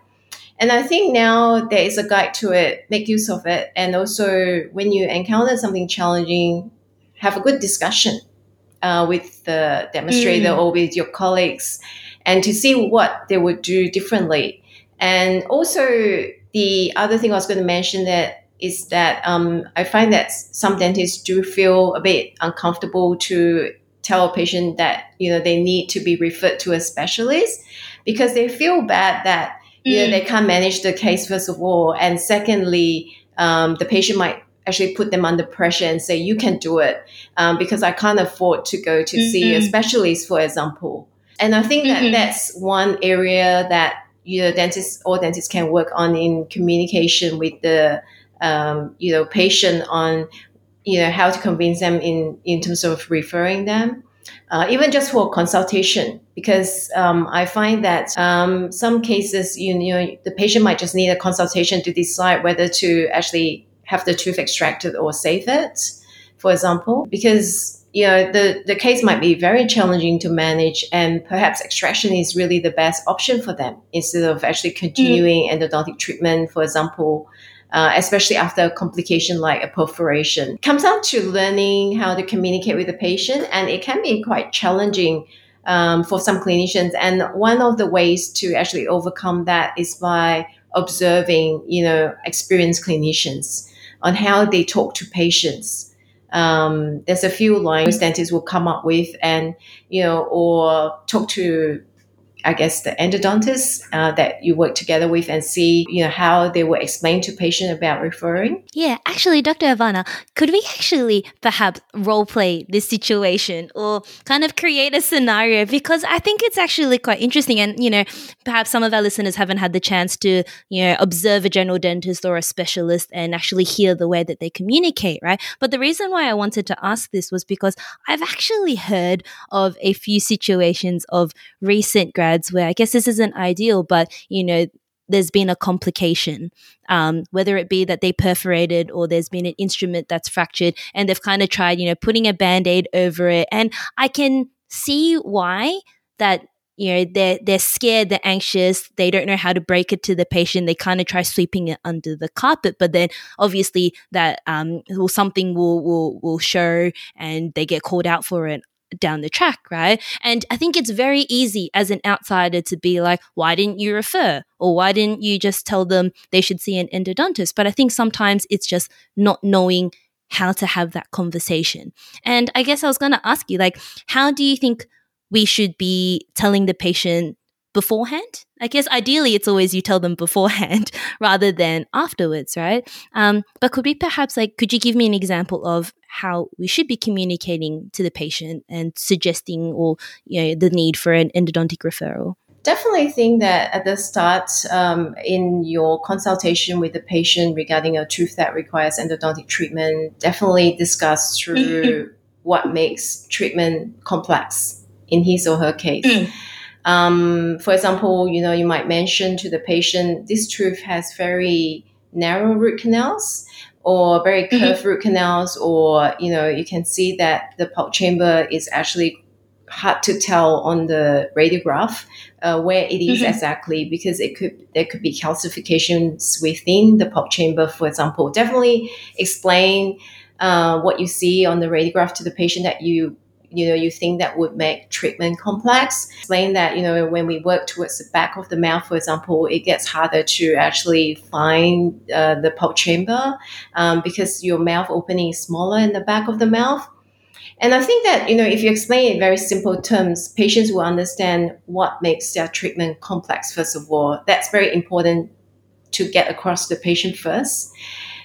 and I think now there is a guide to it, make use of it. And also, when you encounter something challenging, have a good discussion uh, with the demonstrator mm. or with your colleagues and to see what they would do differently. And also, the other thing I was going to mention that is that um, I find that some dentists do feel a bit uncomfortable to tell a patient that you know they need to be referred to a specialist because they feel bad that you know, they mm. can't manage the case, first of all. And secondly, um, the patient might actually put them under pressure and say, you can do it um, because I can't afford to go to mm-hmm. see a mm-hmm. specialist, for example. And I think that mm-hmm. that's one area that you know, dentists or dentists can work on in communication with the um, you know patient on you know how to convince them in in terms of referring them uh, even just for consultation, because um, I find that um, some cases, you, you know, the patient might just need a consultation to decide whether to actually have the tooth extracted or save it, for example, because you know the, the case might be very challenging to manage and perhaps extraction is really the best option for them instead of actually continuing mm. endodontic treatment for example uh, especially after a complication like a perforation. It comes down to learning how to communicate with the patient, and it can be quite challenging um, for some clinicians. And one of the ways to actually overcome that is by observing, you know, experienced clinicians on how they talk to patients. Um, there's a few lines dentists will come up with and, you know, or talk to I guess the endodontist uh, that you work together with and see you know how they will explain to patient about referring. Yeah, actually, Dr. Aovana, could we actually perhaps role play this situation or kind of create a scenario because I think it's actually quite interesting and you know perhaps some of our listeners haven't had the chance to you know observe a general dentist or a specialist and actually hear the way that they communicate, right? But the reason why I wanted to ask this was because I've actually heard of a few situations of recent grads where I guess this isn't ideal, but you know, there's been a complication, um, whether it be that they perforated or there's been an instrument that's fractured and they've kind of tried, you know, putting a band aid over it. And I can see why that you know they're they're scared they're anxious they don't know how to break it to the patient they kind of try sweeping it under the carpet but then obviously that um something will will will show and they get called out for it down the track, right? And I think it's very easy as an outsider to be like, why didn't you refer? Or why didn't you just tell them they should see an endodontist? But I think sometimes it's just not knowing how to have that conversation. And I guess I was going to ask you, like, how do you think we should be telling the patient beforehand? I guess ideally it's always you tell them beforehand rather than afterwards, right? Um, but could we perhaps like, could you give me an example of how we should be communicating to the patient and suggesting or you know the need for an endodontic referral? Definitely think that at the start, um, in your consultation with the patient regarding a tooth that requires endodontic treatment, definitely discuss through what makes treatment complex in his or her case. Mm. Um, for example, you know, you might mention to the patient, this tooth has very narrow root canals or very mm-hmm. curved mm-hmm. root canals, or, you know, you can see that the pulp chamber is actually hard to tell on the radiograph uh, where it is mm-hmm. exactly because it could there could be calcifications within the pulp chamber for example definitely explain uh, what you see on the radiograph to the patient that you you know you think that would make treatment complex explain that you know when we work towards the back of the mouth for example it gets harder to actually find uh, the pulp chamber um, because your mouth opening is smaller in the back of the mouth and I think that, you know, if you explain in very simple terms, patients will understand what makes their treatment complex, first of all. That's very important to get across the patient first.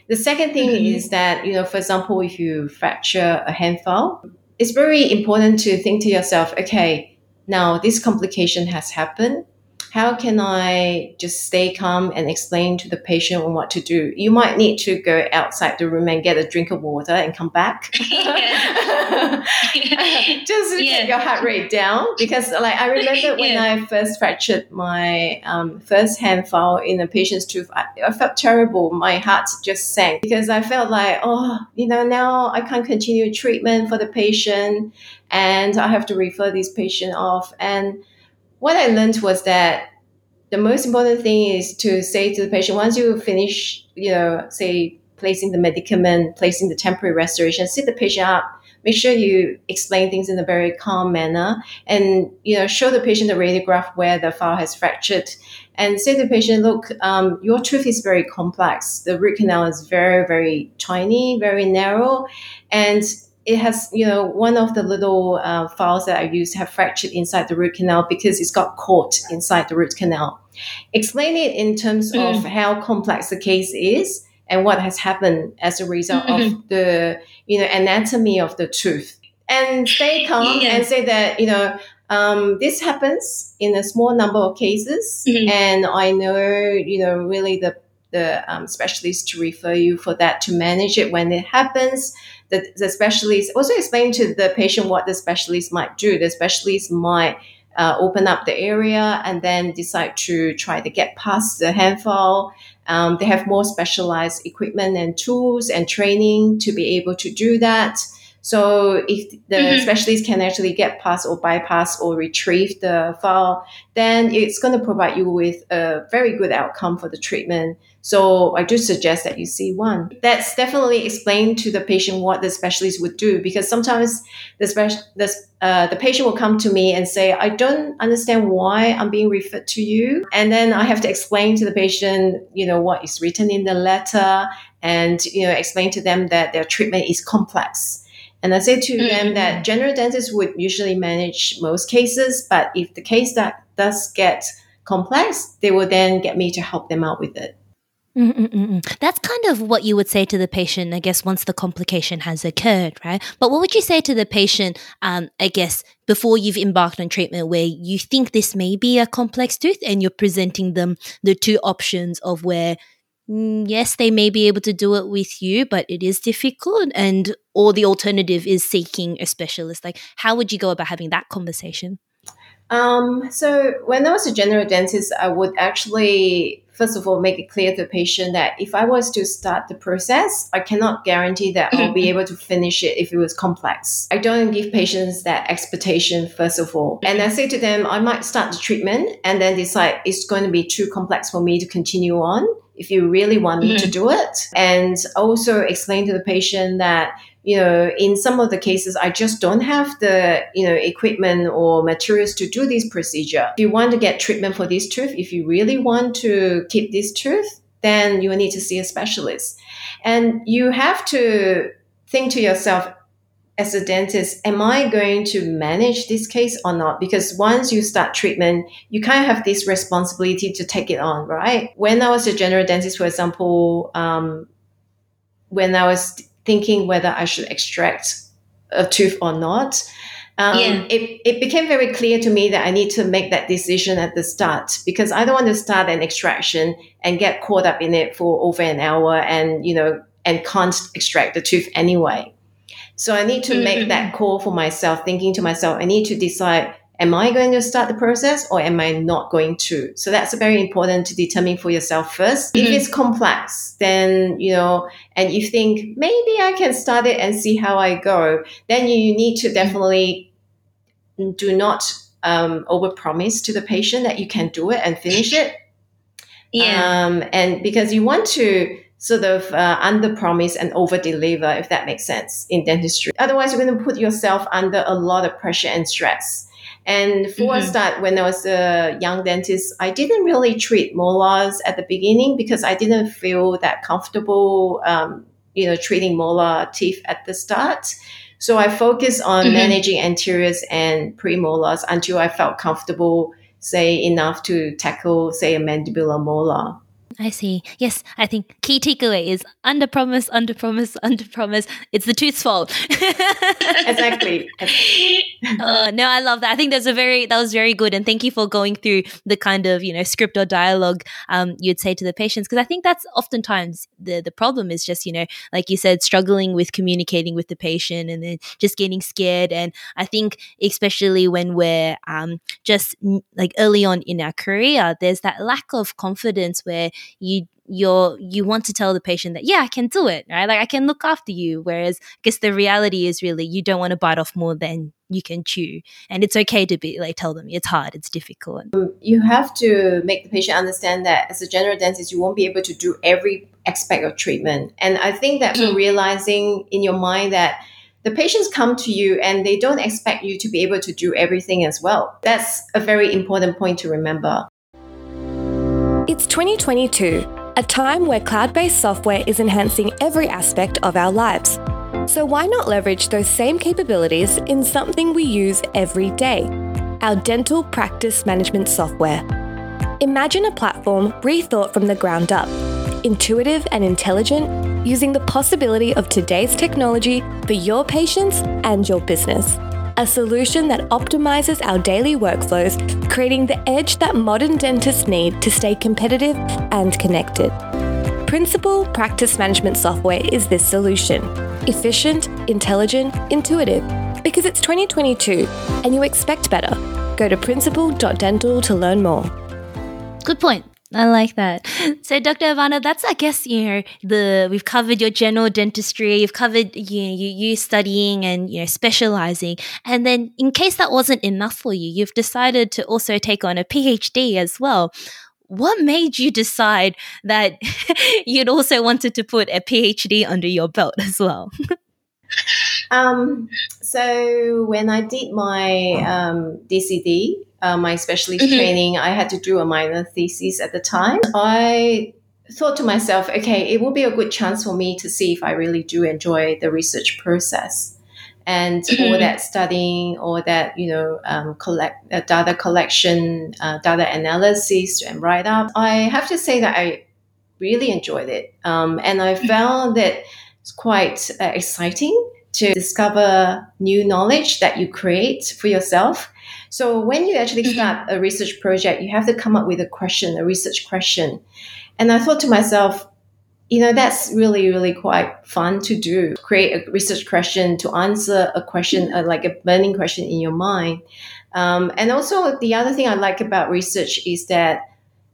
The second thing mm-hmm. is that, you know, for example, if you fracture a hand file, it's very important to think to yourself, okay, now this complication has happened how can I just stay calm and explain to the patient on what to do? You might need to go outside the room and get a drink of water and come back. just to yeah. your heart rate down because like I remember when yeah. I first fractured my um, first hand file in a patient's tooth, I, I felt terrible. My heart just sank because I felt like, oh, you know, now I can't continue treatment for the patient and I have to refer this patient off. And what I learned was that the most important thing is to say to the patient once you finish, you know, say placing the medicament, placing the temporary restoration, sit the patient up. Make sure you explain things in a very calm manner, and you know, show the patient the radiograph where the file has fractured, and say to the patient, "Look, um, your tooth is very complex. The root canal is very, very tiny, very narrow, and it has, you know, one of the little uh, files that I use have fractured inside the root canal because it's got caught inside the root canal. Explain it in terms mm. of how complex the case is and what has happened as a result mm-hmm. of the, you know, anatomy of the tooth. And stay calm yeah. and say that, you know, um, this happens in a small number of cases, mm-hmm. and I know, you know, really the the um, specialist to refer you for that to manage it when it happens the, the specialist also explain to the patient what the specialist might do. The specialist might uh, open up the area and then decide to try to get past the hand file. Um, they have more specialized equipment and tools and training to be able to do that. So if the mm-hmm. specialist can actually get past or bypass or retrieve the file, then it's going to provide you with a very good outcome for the treatment. So I do suggest that you see one. That's definitely explain to the patient what the specialist would do because sometimes the special the, uh, the patient will come to me and say, I don't understand why I'm being referred to you. And then I have to explain to the patient, you know, what is written in the letter and, you know, explain to them that their treatment is complex. And I say to mm-hmm. them that general dentists would usually manage most cases, but if the case that does get complex, they will then get me to help them out with it. Mm-mm-mm. That's kind of what you would say to the patient, I guess, once the complication has occurred, right? But what would you say to the patient, um, I guess, before you've embarked on treatment where you think this may be a complex tooth and you're presenting them the two options of where, mm, yes, they may be able to do it with you, but it is difficult, and or the alternative is seeking a specialist? Like, how would you go about having that conversation? Um, so when I was a general dentist, I would actually first of all make it clear to the patient that if I was to start the process, I cannot guarantee that I'll be able to finish it if it was complex. I don't give patients that expectation first of all. And I say to them, I might start the treatment and then decide it's going to be too complex for me to continue on if you really want me mm-hmm. to do it. And also explain to the patient that you know, in some of the cases, I just don't have the, you know, equipment or materials to do this procedure. If you want to get treatment for this tooth, if you really want to keep this tooth, then you need to see a specialist. And you have to think to yourself, as a dentist, am I going to manage this case or not? Because once you start treatment, you kind of have this responsibility to take it on, right? When I was a general dentist, for example, um, when I was thinking whether I should extract a tooth or not. Um, yeah. it, it became very clear to me that I need to make that decision at the start because I don't want to start an extraction and get caught up in it for over an hour and, you know, and can't extract the tooth anyway. So I need to mm-hmm. make that call for myself, thinking to myself, I need to decide am I going to start the process or am I not going to? So that's very important to determine for yourself 1st mm-hmm. If it's complex, then, you know, and you think maybe I can start it and see how I go, then you need to definitely do not um, overpromise to the patient that you can do it and finish it. Yeah. Um, and because you want to sort of uh, under promise and over deliver, if that makes sense in dentistry. Otherwise, you're going to put yourself under a lot of pressure and stress. And for mm-hmm. a start, when I was a young dentist, I didn't really treat molars at the beginning because I didn't feel that comfortable, um, you know, treating molar teeth at the start. So I focused on mm-hmm. managing anteriors and premolars until I felt comfortable, say, enough to tackle, say, a mandibular molar. I see. Yes, I think key takeaway is under promise, under promise, under promise. It's the tooth's fault. exactly. uh, no, I love that. I think that's a very that was very good, and thank you for going through the kind of you know script or dialogue um, you'd say to the patients because I think that's oftentimes the the problem is just you know like you said struggling with communicating with the patient and then just getting scared. And I think especially when we're um, just like early on in our career, there's that lack of confidence where you you're you want to tell the patient that yeah i can do it right like i can look after you whereas i guess the reality is really you don't want to bite off more than you can chew and it's okay to be like tell them it's hard it's difficult um, you have to make the patient understand that as a general dentist you won't be able to do every aspect of treatment and i think that mm. realizing in your mind that the patients come to you and they don't expect you to be able to do everything as well. That's a very important point to remember. It's 2022, a time where cloud based software is enhancing every aspect of our lives. So, why not leverage those same capabilities in something we use every day our dental practice management software? Imagine a platform rethought from the ground up, intuitive and intelligent, using the possibility of today's technology for your patients and your business a solution that optimizes our daily workflows, creating the edge that modern dentists need to stay competitive and connected. Principal Practice Management Software is this solution efficient, intelligent, intuitive. Because it's 2022 and you expect better. Go to principal.dental to learn more. Good point. I like that. So, Dr. Aovana, that's I guess you know the we've covered your general dentistry, you've covered you you you studying and you know specializing, and then in case that wasn't enough for you, you've decided to also take on a PhD as well. What made you decide that you'd also wanted to put a PhD under your belt as well? um, so when I did my um, DCD, uh, my specialist mm-hmm. training, I had to do a minor thesis at the time. I thought to myself, okay, it will be a good chance for me to see if I really do enjoy the research process and mm-hmm. all that studying, all that you know, um, collect uh, data collection, uh, data analysis, and write up. I have to say that I really enjoyed it, um, and I mm-hmm. found that it's quite uh, exciting to discover new knowledge that you create for yourself. So when you actually mm-hmm. start a research project, you have to come up with a question, a research question. And I thought to myself, you know, that's really, really quite fun to do. Create a research question to answer a question, uh, like a burning question in your mind. Um, and also, the other thing I like about research is that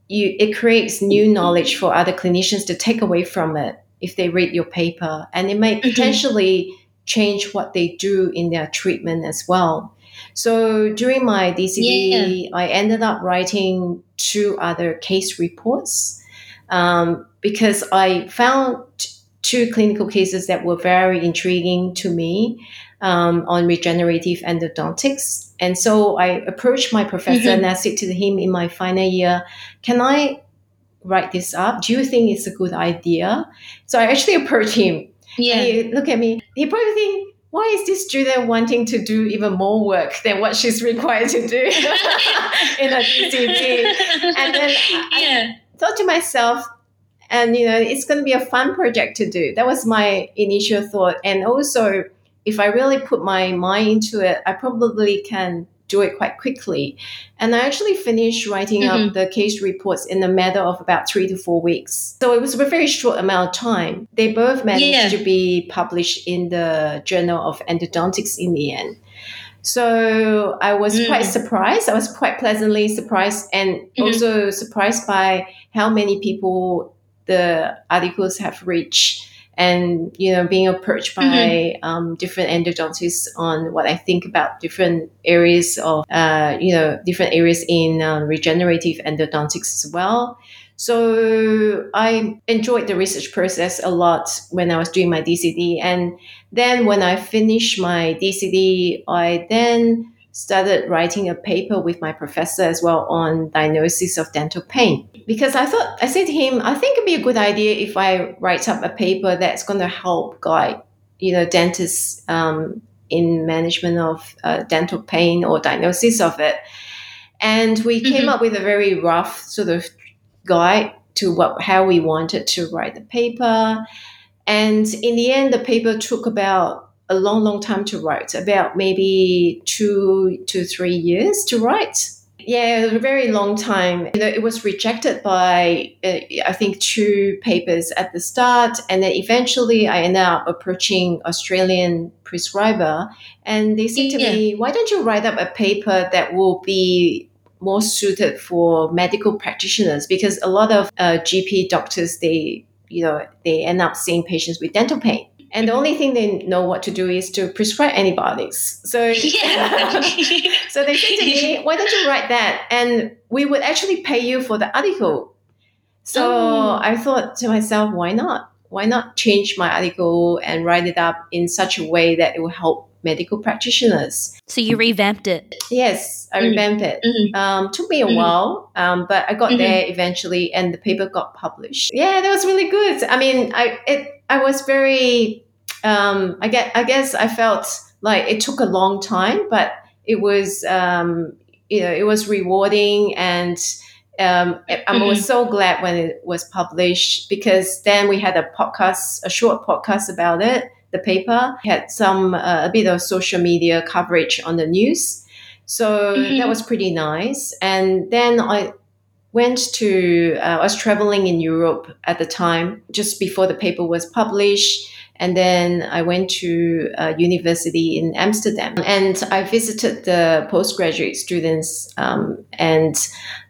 you it creates new knowledge for other clinicians to take away from it if they read your paper, and it may mm-hmm. potentially mm-hmm. Change what they do in their treatment as well. So during my DCD, yeah. I ended up writing two other case reports um, because I found two clinical cases that were very intriguing to me um, on regenerative endodontics. And so I approached my professor mm-hmm. and I said to him in my final year, can I write this up? Do you think it's a good idea? So I actually approached him. Yeah. And he looked at me. He probably think, why is this student wanting to do even more work than what she's required to do in a DCD? And then yeah. I thought to myself, and you know it's going to be a fun project to do that was my initial thought and also if i really put my mind into it i probably can do it quite quickly and i actually finished writing mm-hmm. up the case reports in a matter of about three to four weeks so it was a very short amount of time they both managed yeah. to be published in the journal of endodontics in the end so I was mm. quite surprised. I was quite pleasantly surprised and mm-hmm. also surprised by how many people the articles have reached and you know being approached by mm-hmm. um, different endodontists on what I think about different areas of uh, you know different areas in uh, regenerative endodontics as well. So I enjoyed the research process a lot when I was doing my DCD, and then when I finished my DCD, I then started writing a paper with my professor as well on diagnosis of dental pain. Because I thought, I said to him, I think it'd be a good idea if I write up a paper that's going to help guide, you know, dentists um, in management of uh, dental pain or diagnosis of it. And we mm-hmm. came up with a very rough sort of guide to what how we wanted to write the paper. And in the end, the paper took about a long, long time to write, about maybe two to three years to write. Yeah, a very long time. You know, it was rejected by, uh, I think, two papers at the start. And then eventually I ended up approaching Australian prescriber. And they said to yeah. me, why don't you write up a paper that will be more suited for medical practitioners? Because a lot of uh, GP doctors, they, you know, they end up seeing patients with dental pain and the only thing they know what to do is to prescribe antibiotics. So, yeah. so they said to me, "Why don't you write that, and we would actually pay you for the article." So oh. I thought to myself, "Why not? Why not change my article and write it up in such a way that it will help medical practitioners?" So you revamped it. Yes, I mm-hmm. revamped it. Mm-hmm. Um, took me a mm-hmm. while, um, but I got mm-hmm. there eventually, and the paper got published. Yeah, that was really good. I mean, I it I was very um, I get I guess I felt like it took a long time, but it was um, you know it was rewarding and um, I was mm-hmm. so glad when it was published because then we had a podcast, a short podcast about it. The paper we had some uh, a bit of social media coverage on the news, so mm-hmm. that was pretty nice. And then I went to uh, I was traveling in Europe at the time, just before the paper was published And then I went to a university in Amsterdam and I visited the postgraduate students um, and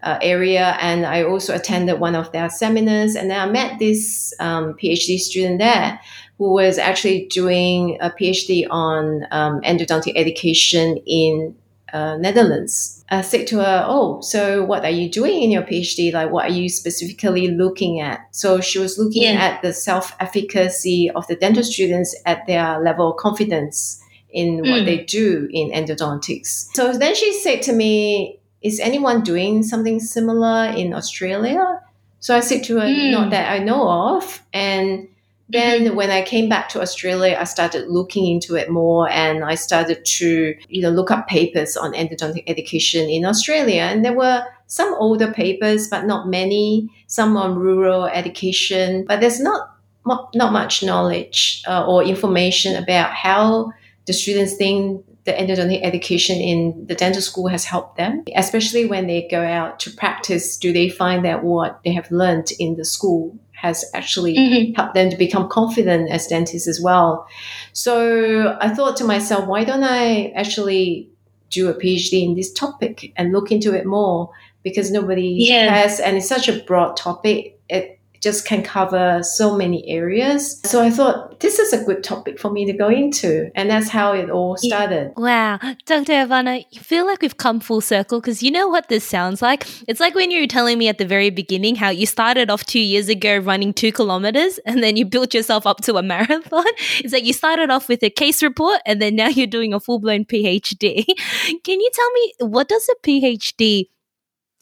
uh, area. And I also attended one of their seminars. And then I met this um, PhD student there who was actually doing a PhD on um, endodontic education in uh, Netherlands. I said to her, "Oh, so what are you doing in your PhD? Like, what are you specifically looking at?" So she was looking yeah. at the self-efficacy of the dental students at their level of confidence in mm. what they do in endodontics. So then she said to me, "Is anyone doing something similar in Australia?" So I said to her, mm. "Not that I know of," and then mm-hmm. when I came back to Australia, I started looking into it more and I started to, you know, look up papers on endodontic education in Australia. And there were some older papers, but not many, some on rural education, but there's not not much knowledge uh, or information about how the students think the endodontic education in the dental school has helped them, especially when they go out to practice. Do they find that what they have learned in the school has actually mm-hmm. helped them to become confident as dentists as well. So I thought to myself, why don't I actually do a PhD in this topic and look into it more? Because nobody yeah. has, and it's such a broad topic. It just can cover so many areas. So I thought this is a good topic for me to go into. And that's how it all started. Wow. Dr. Aovana, you feel like we've come full circle because you know what this sounds like? It's like when you were telling me at the very beginning how you started off two years ago running two kilometers and then you built yourself up to a marathon. It's like you started off with a case report and then now you're doing a full blown PhD. Can you tell me what does a PhD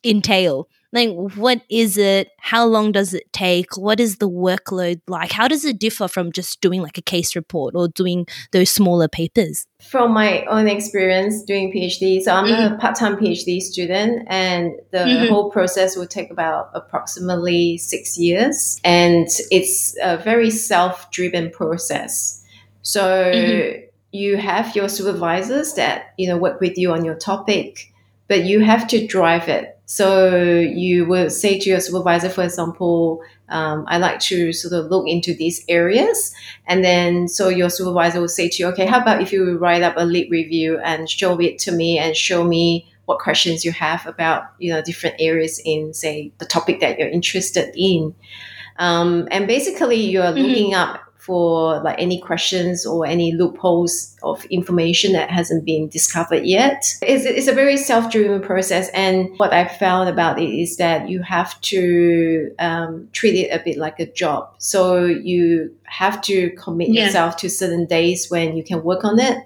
entail? Like what is it how long does it take what is the workload like how does it differ from just doing like a case report or doing those smaller papers from my own experience doing phd so i'm mm-hmm. a part-time phd student and the mm-hmm. whole process will take about approximately six years and it's a very self-driven process so mm-hmm. you have your supervisors that you know work with you on your topic but you have to drive it so you will say to your supervisor, for example, um, I like to sort of look into these areas. And then so your supervisor will say to you, okay, how about if you write up a lit review and show it to me and show me what questions you have about, you know, different areas in, say, the topic that you're interested in. Um, and basically you're mm-hmm. looking up for like any questions or any loopholes of information that hasn't been discovered yet. It's, it's a very self-driven process. And what I found about it is that you have to um, treat it a bit like a job. So you have to commit yeah. yourself to certain days when you can work on it.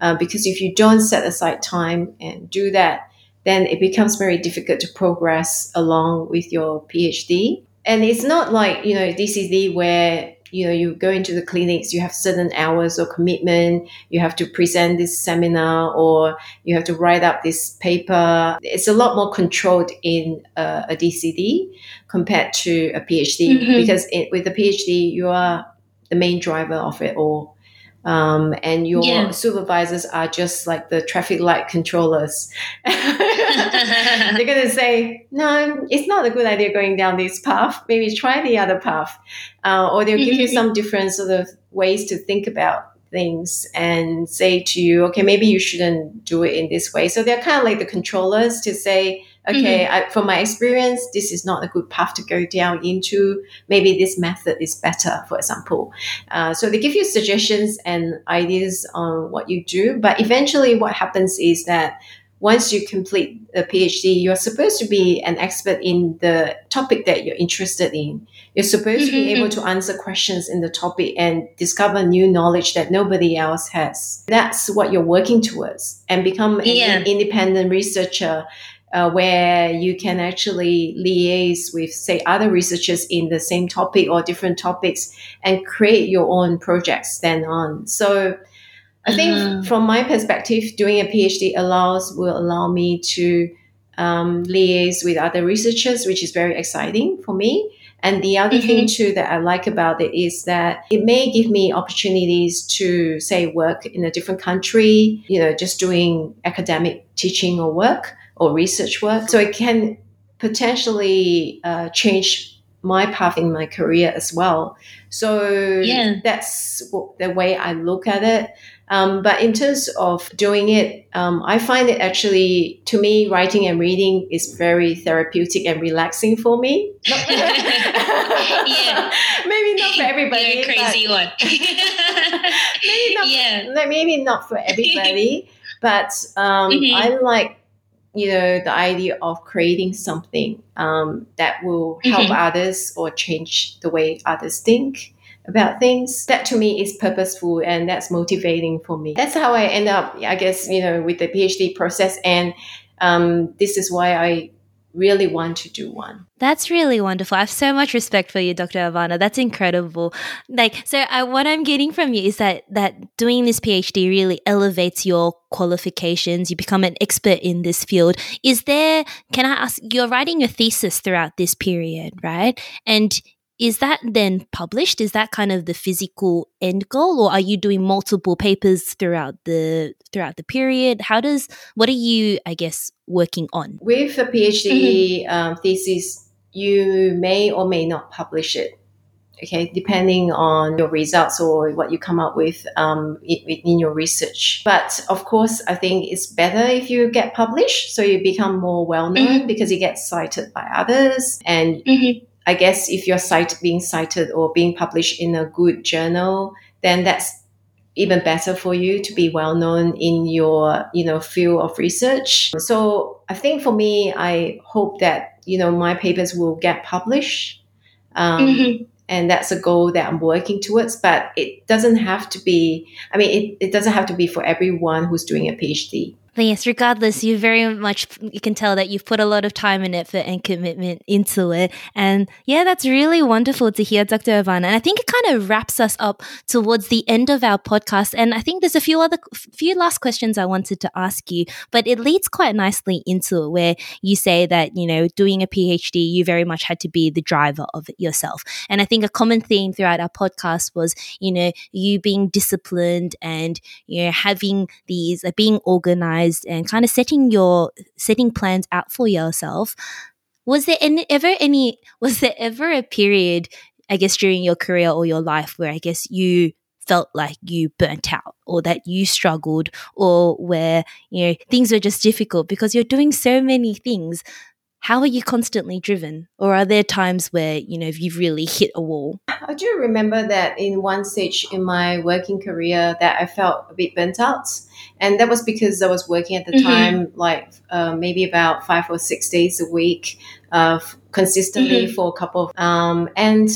Uh, because if you don't set aside time and do that, then it becomes very difficult to progress along with your PhD. And it's not like, you know, DCD where you know you go into the clinics you have certain hours of commitment you have to present this seminar or you have to write up this paper it's a lot more controlled in uh, a dcd compared to a phd mm-hmm. because it, with a phd you are the main driver of it all um, and your yeah. supervisors are just like the traffic light controllers. They're going to say, no, it's not a good idea going down this path. Maybe try the other path. Uh, or they'll give you mm-hmm. some different sort of ways to think about things and say to you, okay, maybe you shouldn't do it in this way. So they're kind of like the controllers to say, okay, mm-hmm. I, from my experience, this is not a good path to go down into. Maybe this method is better, for example. Uh, so they give you suggestions and ideas on what you do. But eventually, what happens is that once you complete a PhD, you're supposed to be an expert in the topic that you're interested in. You're supposed mm-hmm. to be mm-hmm. able to answer questions in the topic and discover new knowledge that nobody else has. That's what you're working towards and become yeah. an independent researcher uh, where you can actually liaise with, say, other researchers in the same topic or different topics and create your own projects then on. So I think mm. from my perspective, doing a PhD allows will allow me to um, liaise with other researchers, which is very exciting for me. And the other mm-hmm. thing too that I like about it is that it may give me opportunities to say work in a different country, you know, just doing academic teaching or work or research work. So it can potentially uh, change my path in my career as well. So Yeah. that's the way I look at it. Um, but in terms of doing it, um, I find it actually, to me, writing and reading is very therapeutic and relaxing for me. Not- Yeah. Maybe not for everybody. You're a but- crazy one. maybe not Yeah. maybe not for everybody but um, Mhm. i like you know the idea of creating something um, that will help Mhm. others or change the way others think about things that to me is purposeful and that's motivating for me that's how i end up i guess you know with the phd process and um, this is why i really want to do one That's really wonderful. I have so much respect for you, Dr. Aovana. That's incredible. Like, so I, what I'm getting from you is that that doing this PhD really elevates your qualifications. You become an expert in this field. Is there? Can I ask? You're writing your thesis throughout this period, right? And is that then published? Is that kind of the physical end goal, or are you doing multiple papers throughout the throughout the period? How does? What are you? I guess working on. with a phd um, thesis you may or may not publish it okay depending on your results or what you come up with um, in, in your research but of course i think it's better if you get published so you become more well known because you get cited by others and i guess if you're cited being cited or being published in a good journal then that's even better for you to be well known in your you know field of research. So i think for me i hope that you know my papers will get published um, and that's a goal that i'm working towards but it doesn't have to be i mean it, it doesn't have to be for everyone who's doing a phd yes, regardless, you very much you can tell that you've put a lot of time and effort and commitment into it. And yeah, that's really wonderful to hear, Dr. Aovana. And I think it kind of wraps us up towards the end of our podcast. And I think there's a few other few last questions I wanted to ask you, but it leads quite nicely into it where you say that, you know, doing a PhD, you very much had to be the driver of it yourself. And I think a common theme throughout our podcast was, you know, you being disciplined and, you know, having these, uh, being organized and kind of setting your setting plans out for yourself. Was there any, ever any was there ever a period i guess during your career or your life where i guess you felt like you burnt out or that you struggled or where you know things were just difficult because you're doing so many things how are you constantly driven or are there times where you know you've really hit a wall I do remember that in one stage in my working career that I felt a bit burnt out. And that was because I was working at the Mhm. time, like uh, maybe about five or six days a week, uh, consistently for a couple of, um, and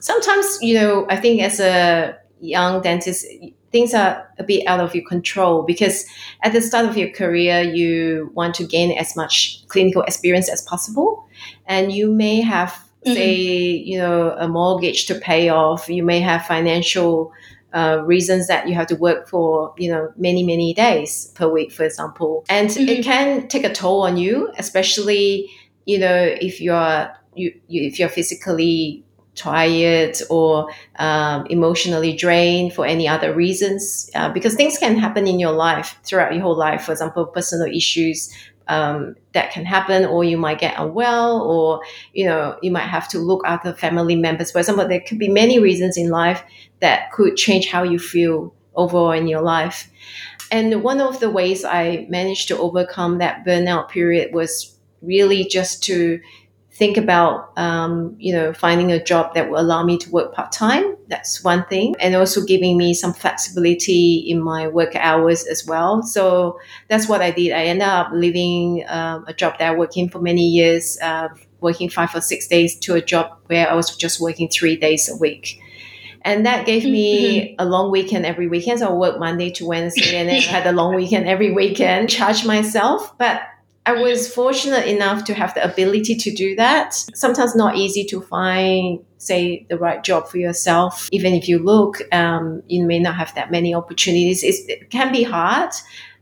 sometimes, you know, I think as a young dentist, things are a bit out of your control because at the start of your career, you want to gain as much clinical experience as possible. And you may have say you know a mortgage to pay off. You may have financial uh, reasons that you have to work for you know many many days per week for example. And it can take a toll on you especially you know if you're you, you if you're physically tired or um, emotionally drained for any other reasons uh, because things can happen in your life throughout your whole life. For example personal issues um, that can happen or you might get unwell or you know you might have to look after family members. For example there could be many reasons in life that could change how you feel overall in your life. And one of the ways i managed to overcome that burnout period was really just to think about um, you know finding a job that will allow me to work part-time. That's one thing. And also giving me some flexibility in my work hours as well. So that's what i did. I ended up leaving um, a job that i worked in for many years uh, working five or six days to a job where i was just working three days a week. And that gave me a long weekend every weekend. So i worked monday to wednesday and then i had a long weekend every weekend. Charge myself. But I was fortunate enough to have the ability to do that. Sometimes not easy to find, say, the right job for yourself. Even if you look, um, you may not have that many opportunities. It's, it can be hard.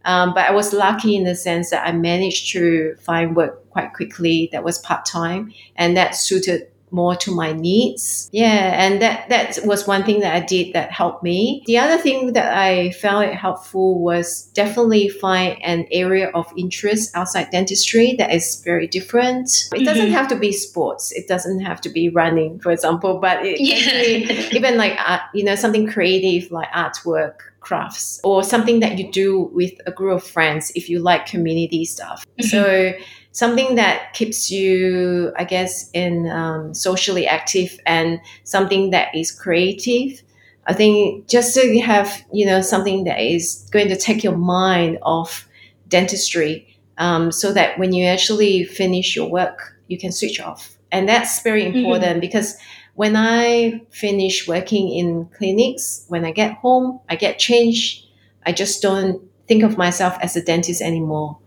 Um, but I was lucky in the sense that I managed to find work quite quickly that was part time and that suited more to my needs. Yeah, and that that was one thing that I did that helped me. The other thing that I found helpful was definitely find an area of interest outside dentistry that is very different. It doesn't mm-hmm. have to be sports. It doesn't have to be running, for example, but it yeah. can be even like art, you know something creative like artwork crafts or something that you do with a group of friends if you like community stuff. Mm-hmm. So something that keeps you, I guess, in um, socially active and something that is creative. I think just to have you know something that is going to take your mind off dentistry, um, so that when you actually finish your work, you can switch off, and that's very mm-hmm. important mm-hmm. because when I finish working in clinics, when I get home, I get changed. I just don't think of myself as a dentist anymore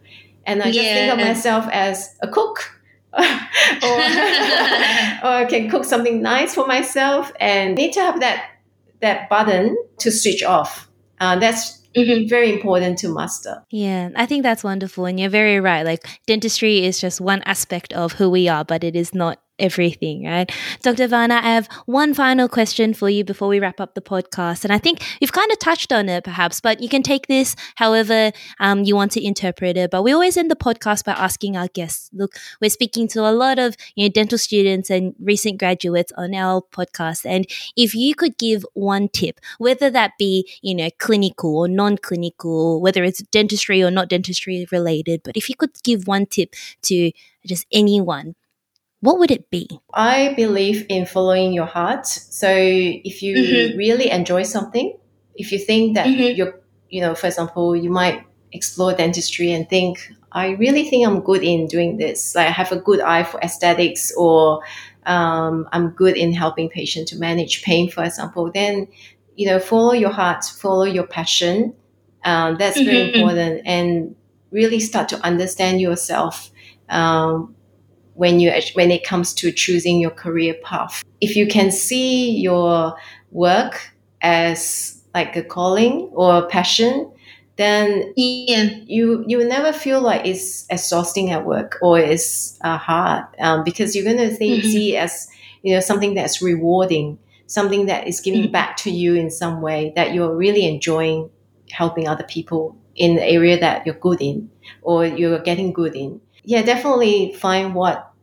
and I just think of myself as a cook. or, or I can cook something nice for myself and need to have that that button to switch off. Uh, that's Mm-hmm. very important to master. Yeah, I think that's wonderful. And you're very right. Like, dentistry is just one aspect of who we are, but it is not everything, right? Dr. Aovana, I have one final question for you before we wrap up the podcast. And I think you've kind of touched on it perhaps, but you can take this however um, you want to interpret it. But we always end the podcast by asking our guests look, we're speaking to a lot of you know, dental students and recent graduates on our podcast. And if you could give one tip, whether that be, you know, clinical or non clinical, whether it's dentistry or not dentistry related, but if you could give one tip to just anyone what would it be? I believe in following your heart. So if you mm-hmm. really enjoy something, if you think that mm-hmm. you're, you know, for example, you might explore dentistry and think, I really think I'm good in doing this. Like I have a good eye for aesthetics or um, I'm good in helping patients to manage pain, for example, then, you know, follow your heart, follow your passion. Um, that's mm-hmm. very important and really start to understand yourself. Um, when you when it comes to choosing your career path. If you can see your work as like a calling or a passion, then yeah. you you will never feel like it's exhausting at work or it's uh, hard um, because you're going to think mm-hmm. see as you know something that's rewarding, something that is giving mm-hmm. back to you in some way that you're really enjoying helping other people in the area that you're good in or you're getting good in yeah, definitely find what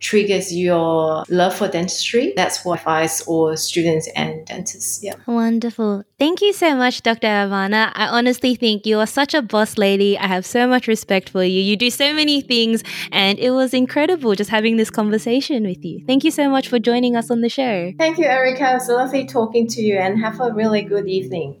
triggers your love for dentistry. That's what I advise all students and dentists. Yeah. Wonderful. Thank you so much, Dr. Aovana. I honestly think you are such a boss lady. I have so much respect for you. You do so many things, and it was incredible just having this conversation with you. Thank you so much for joining us on the show. Thank you, Erica. It was lovely talking to you, and have a really good evening.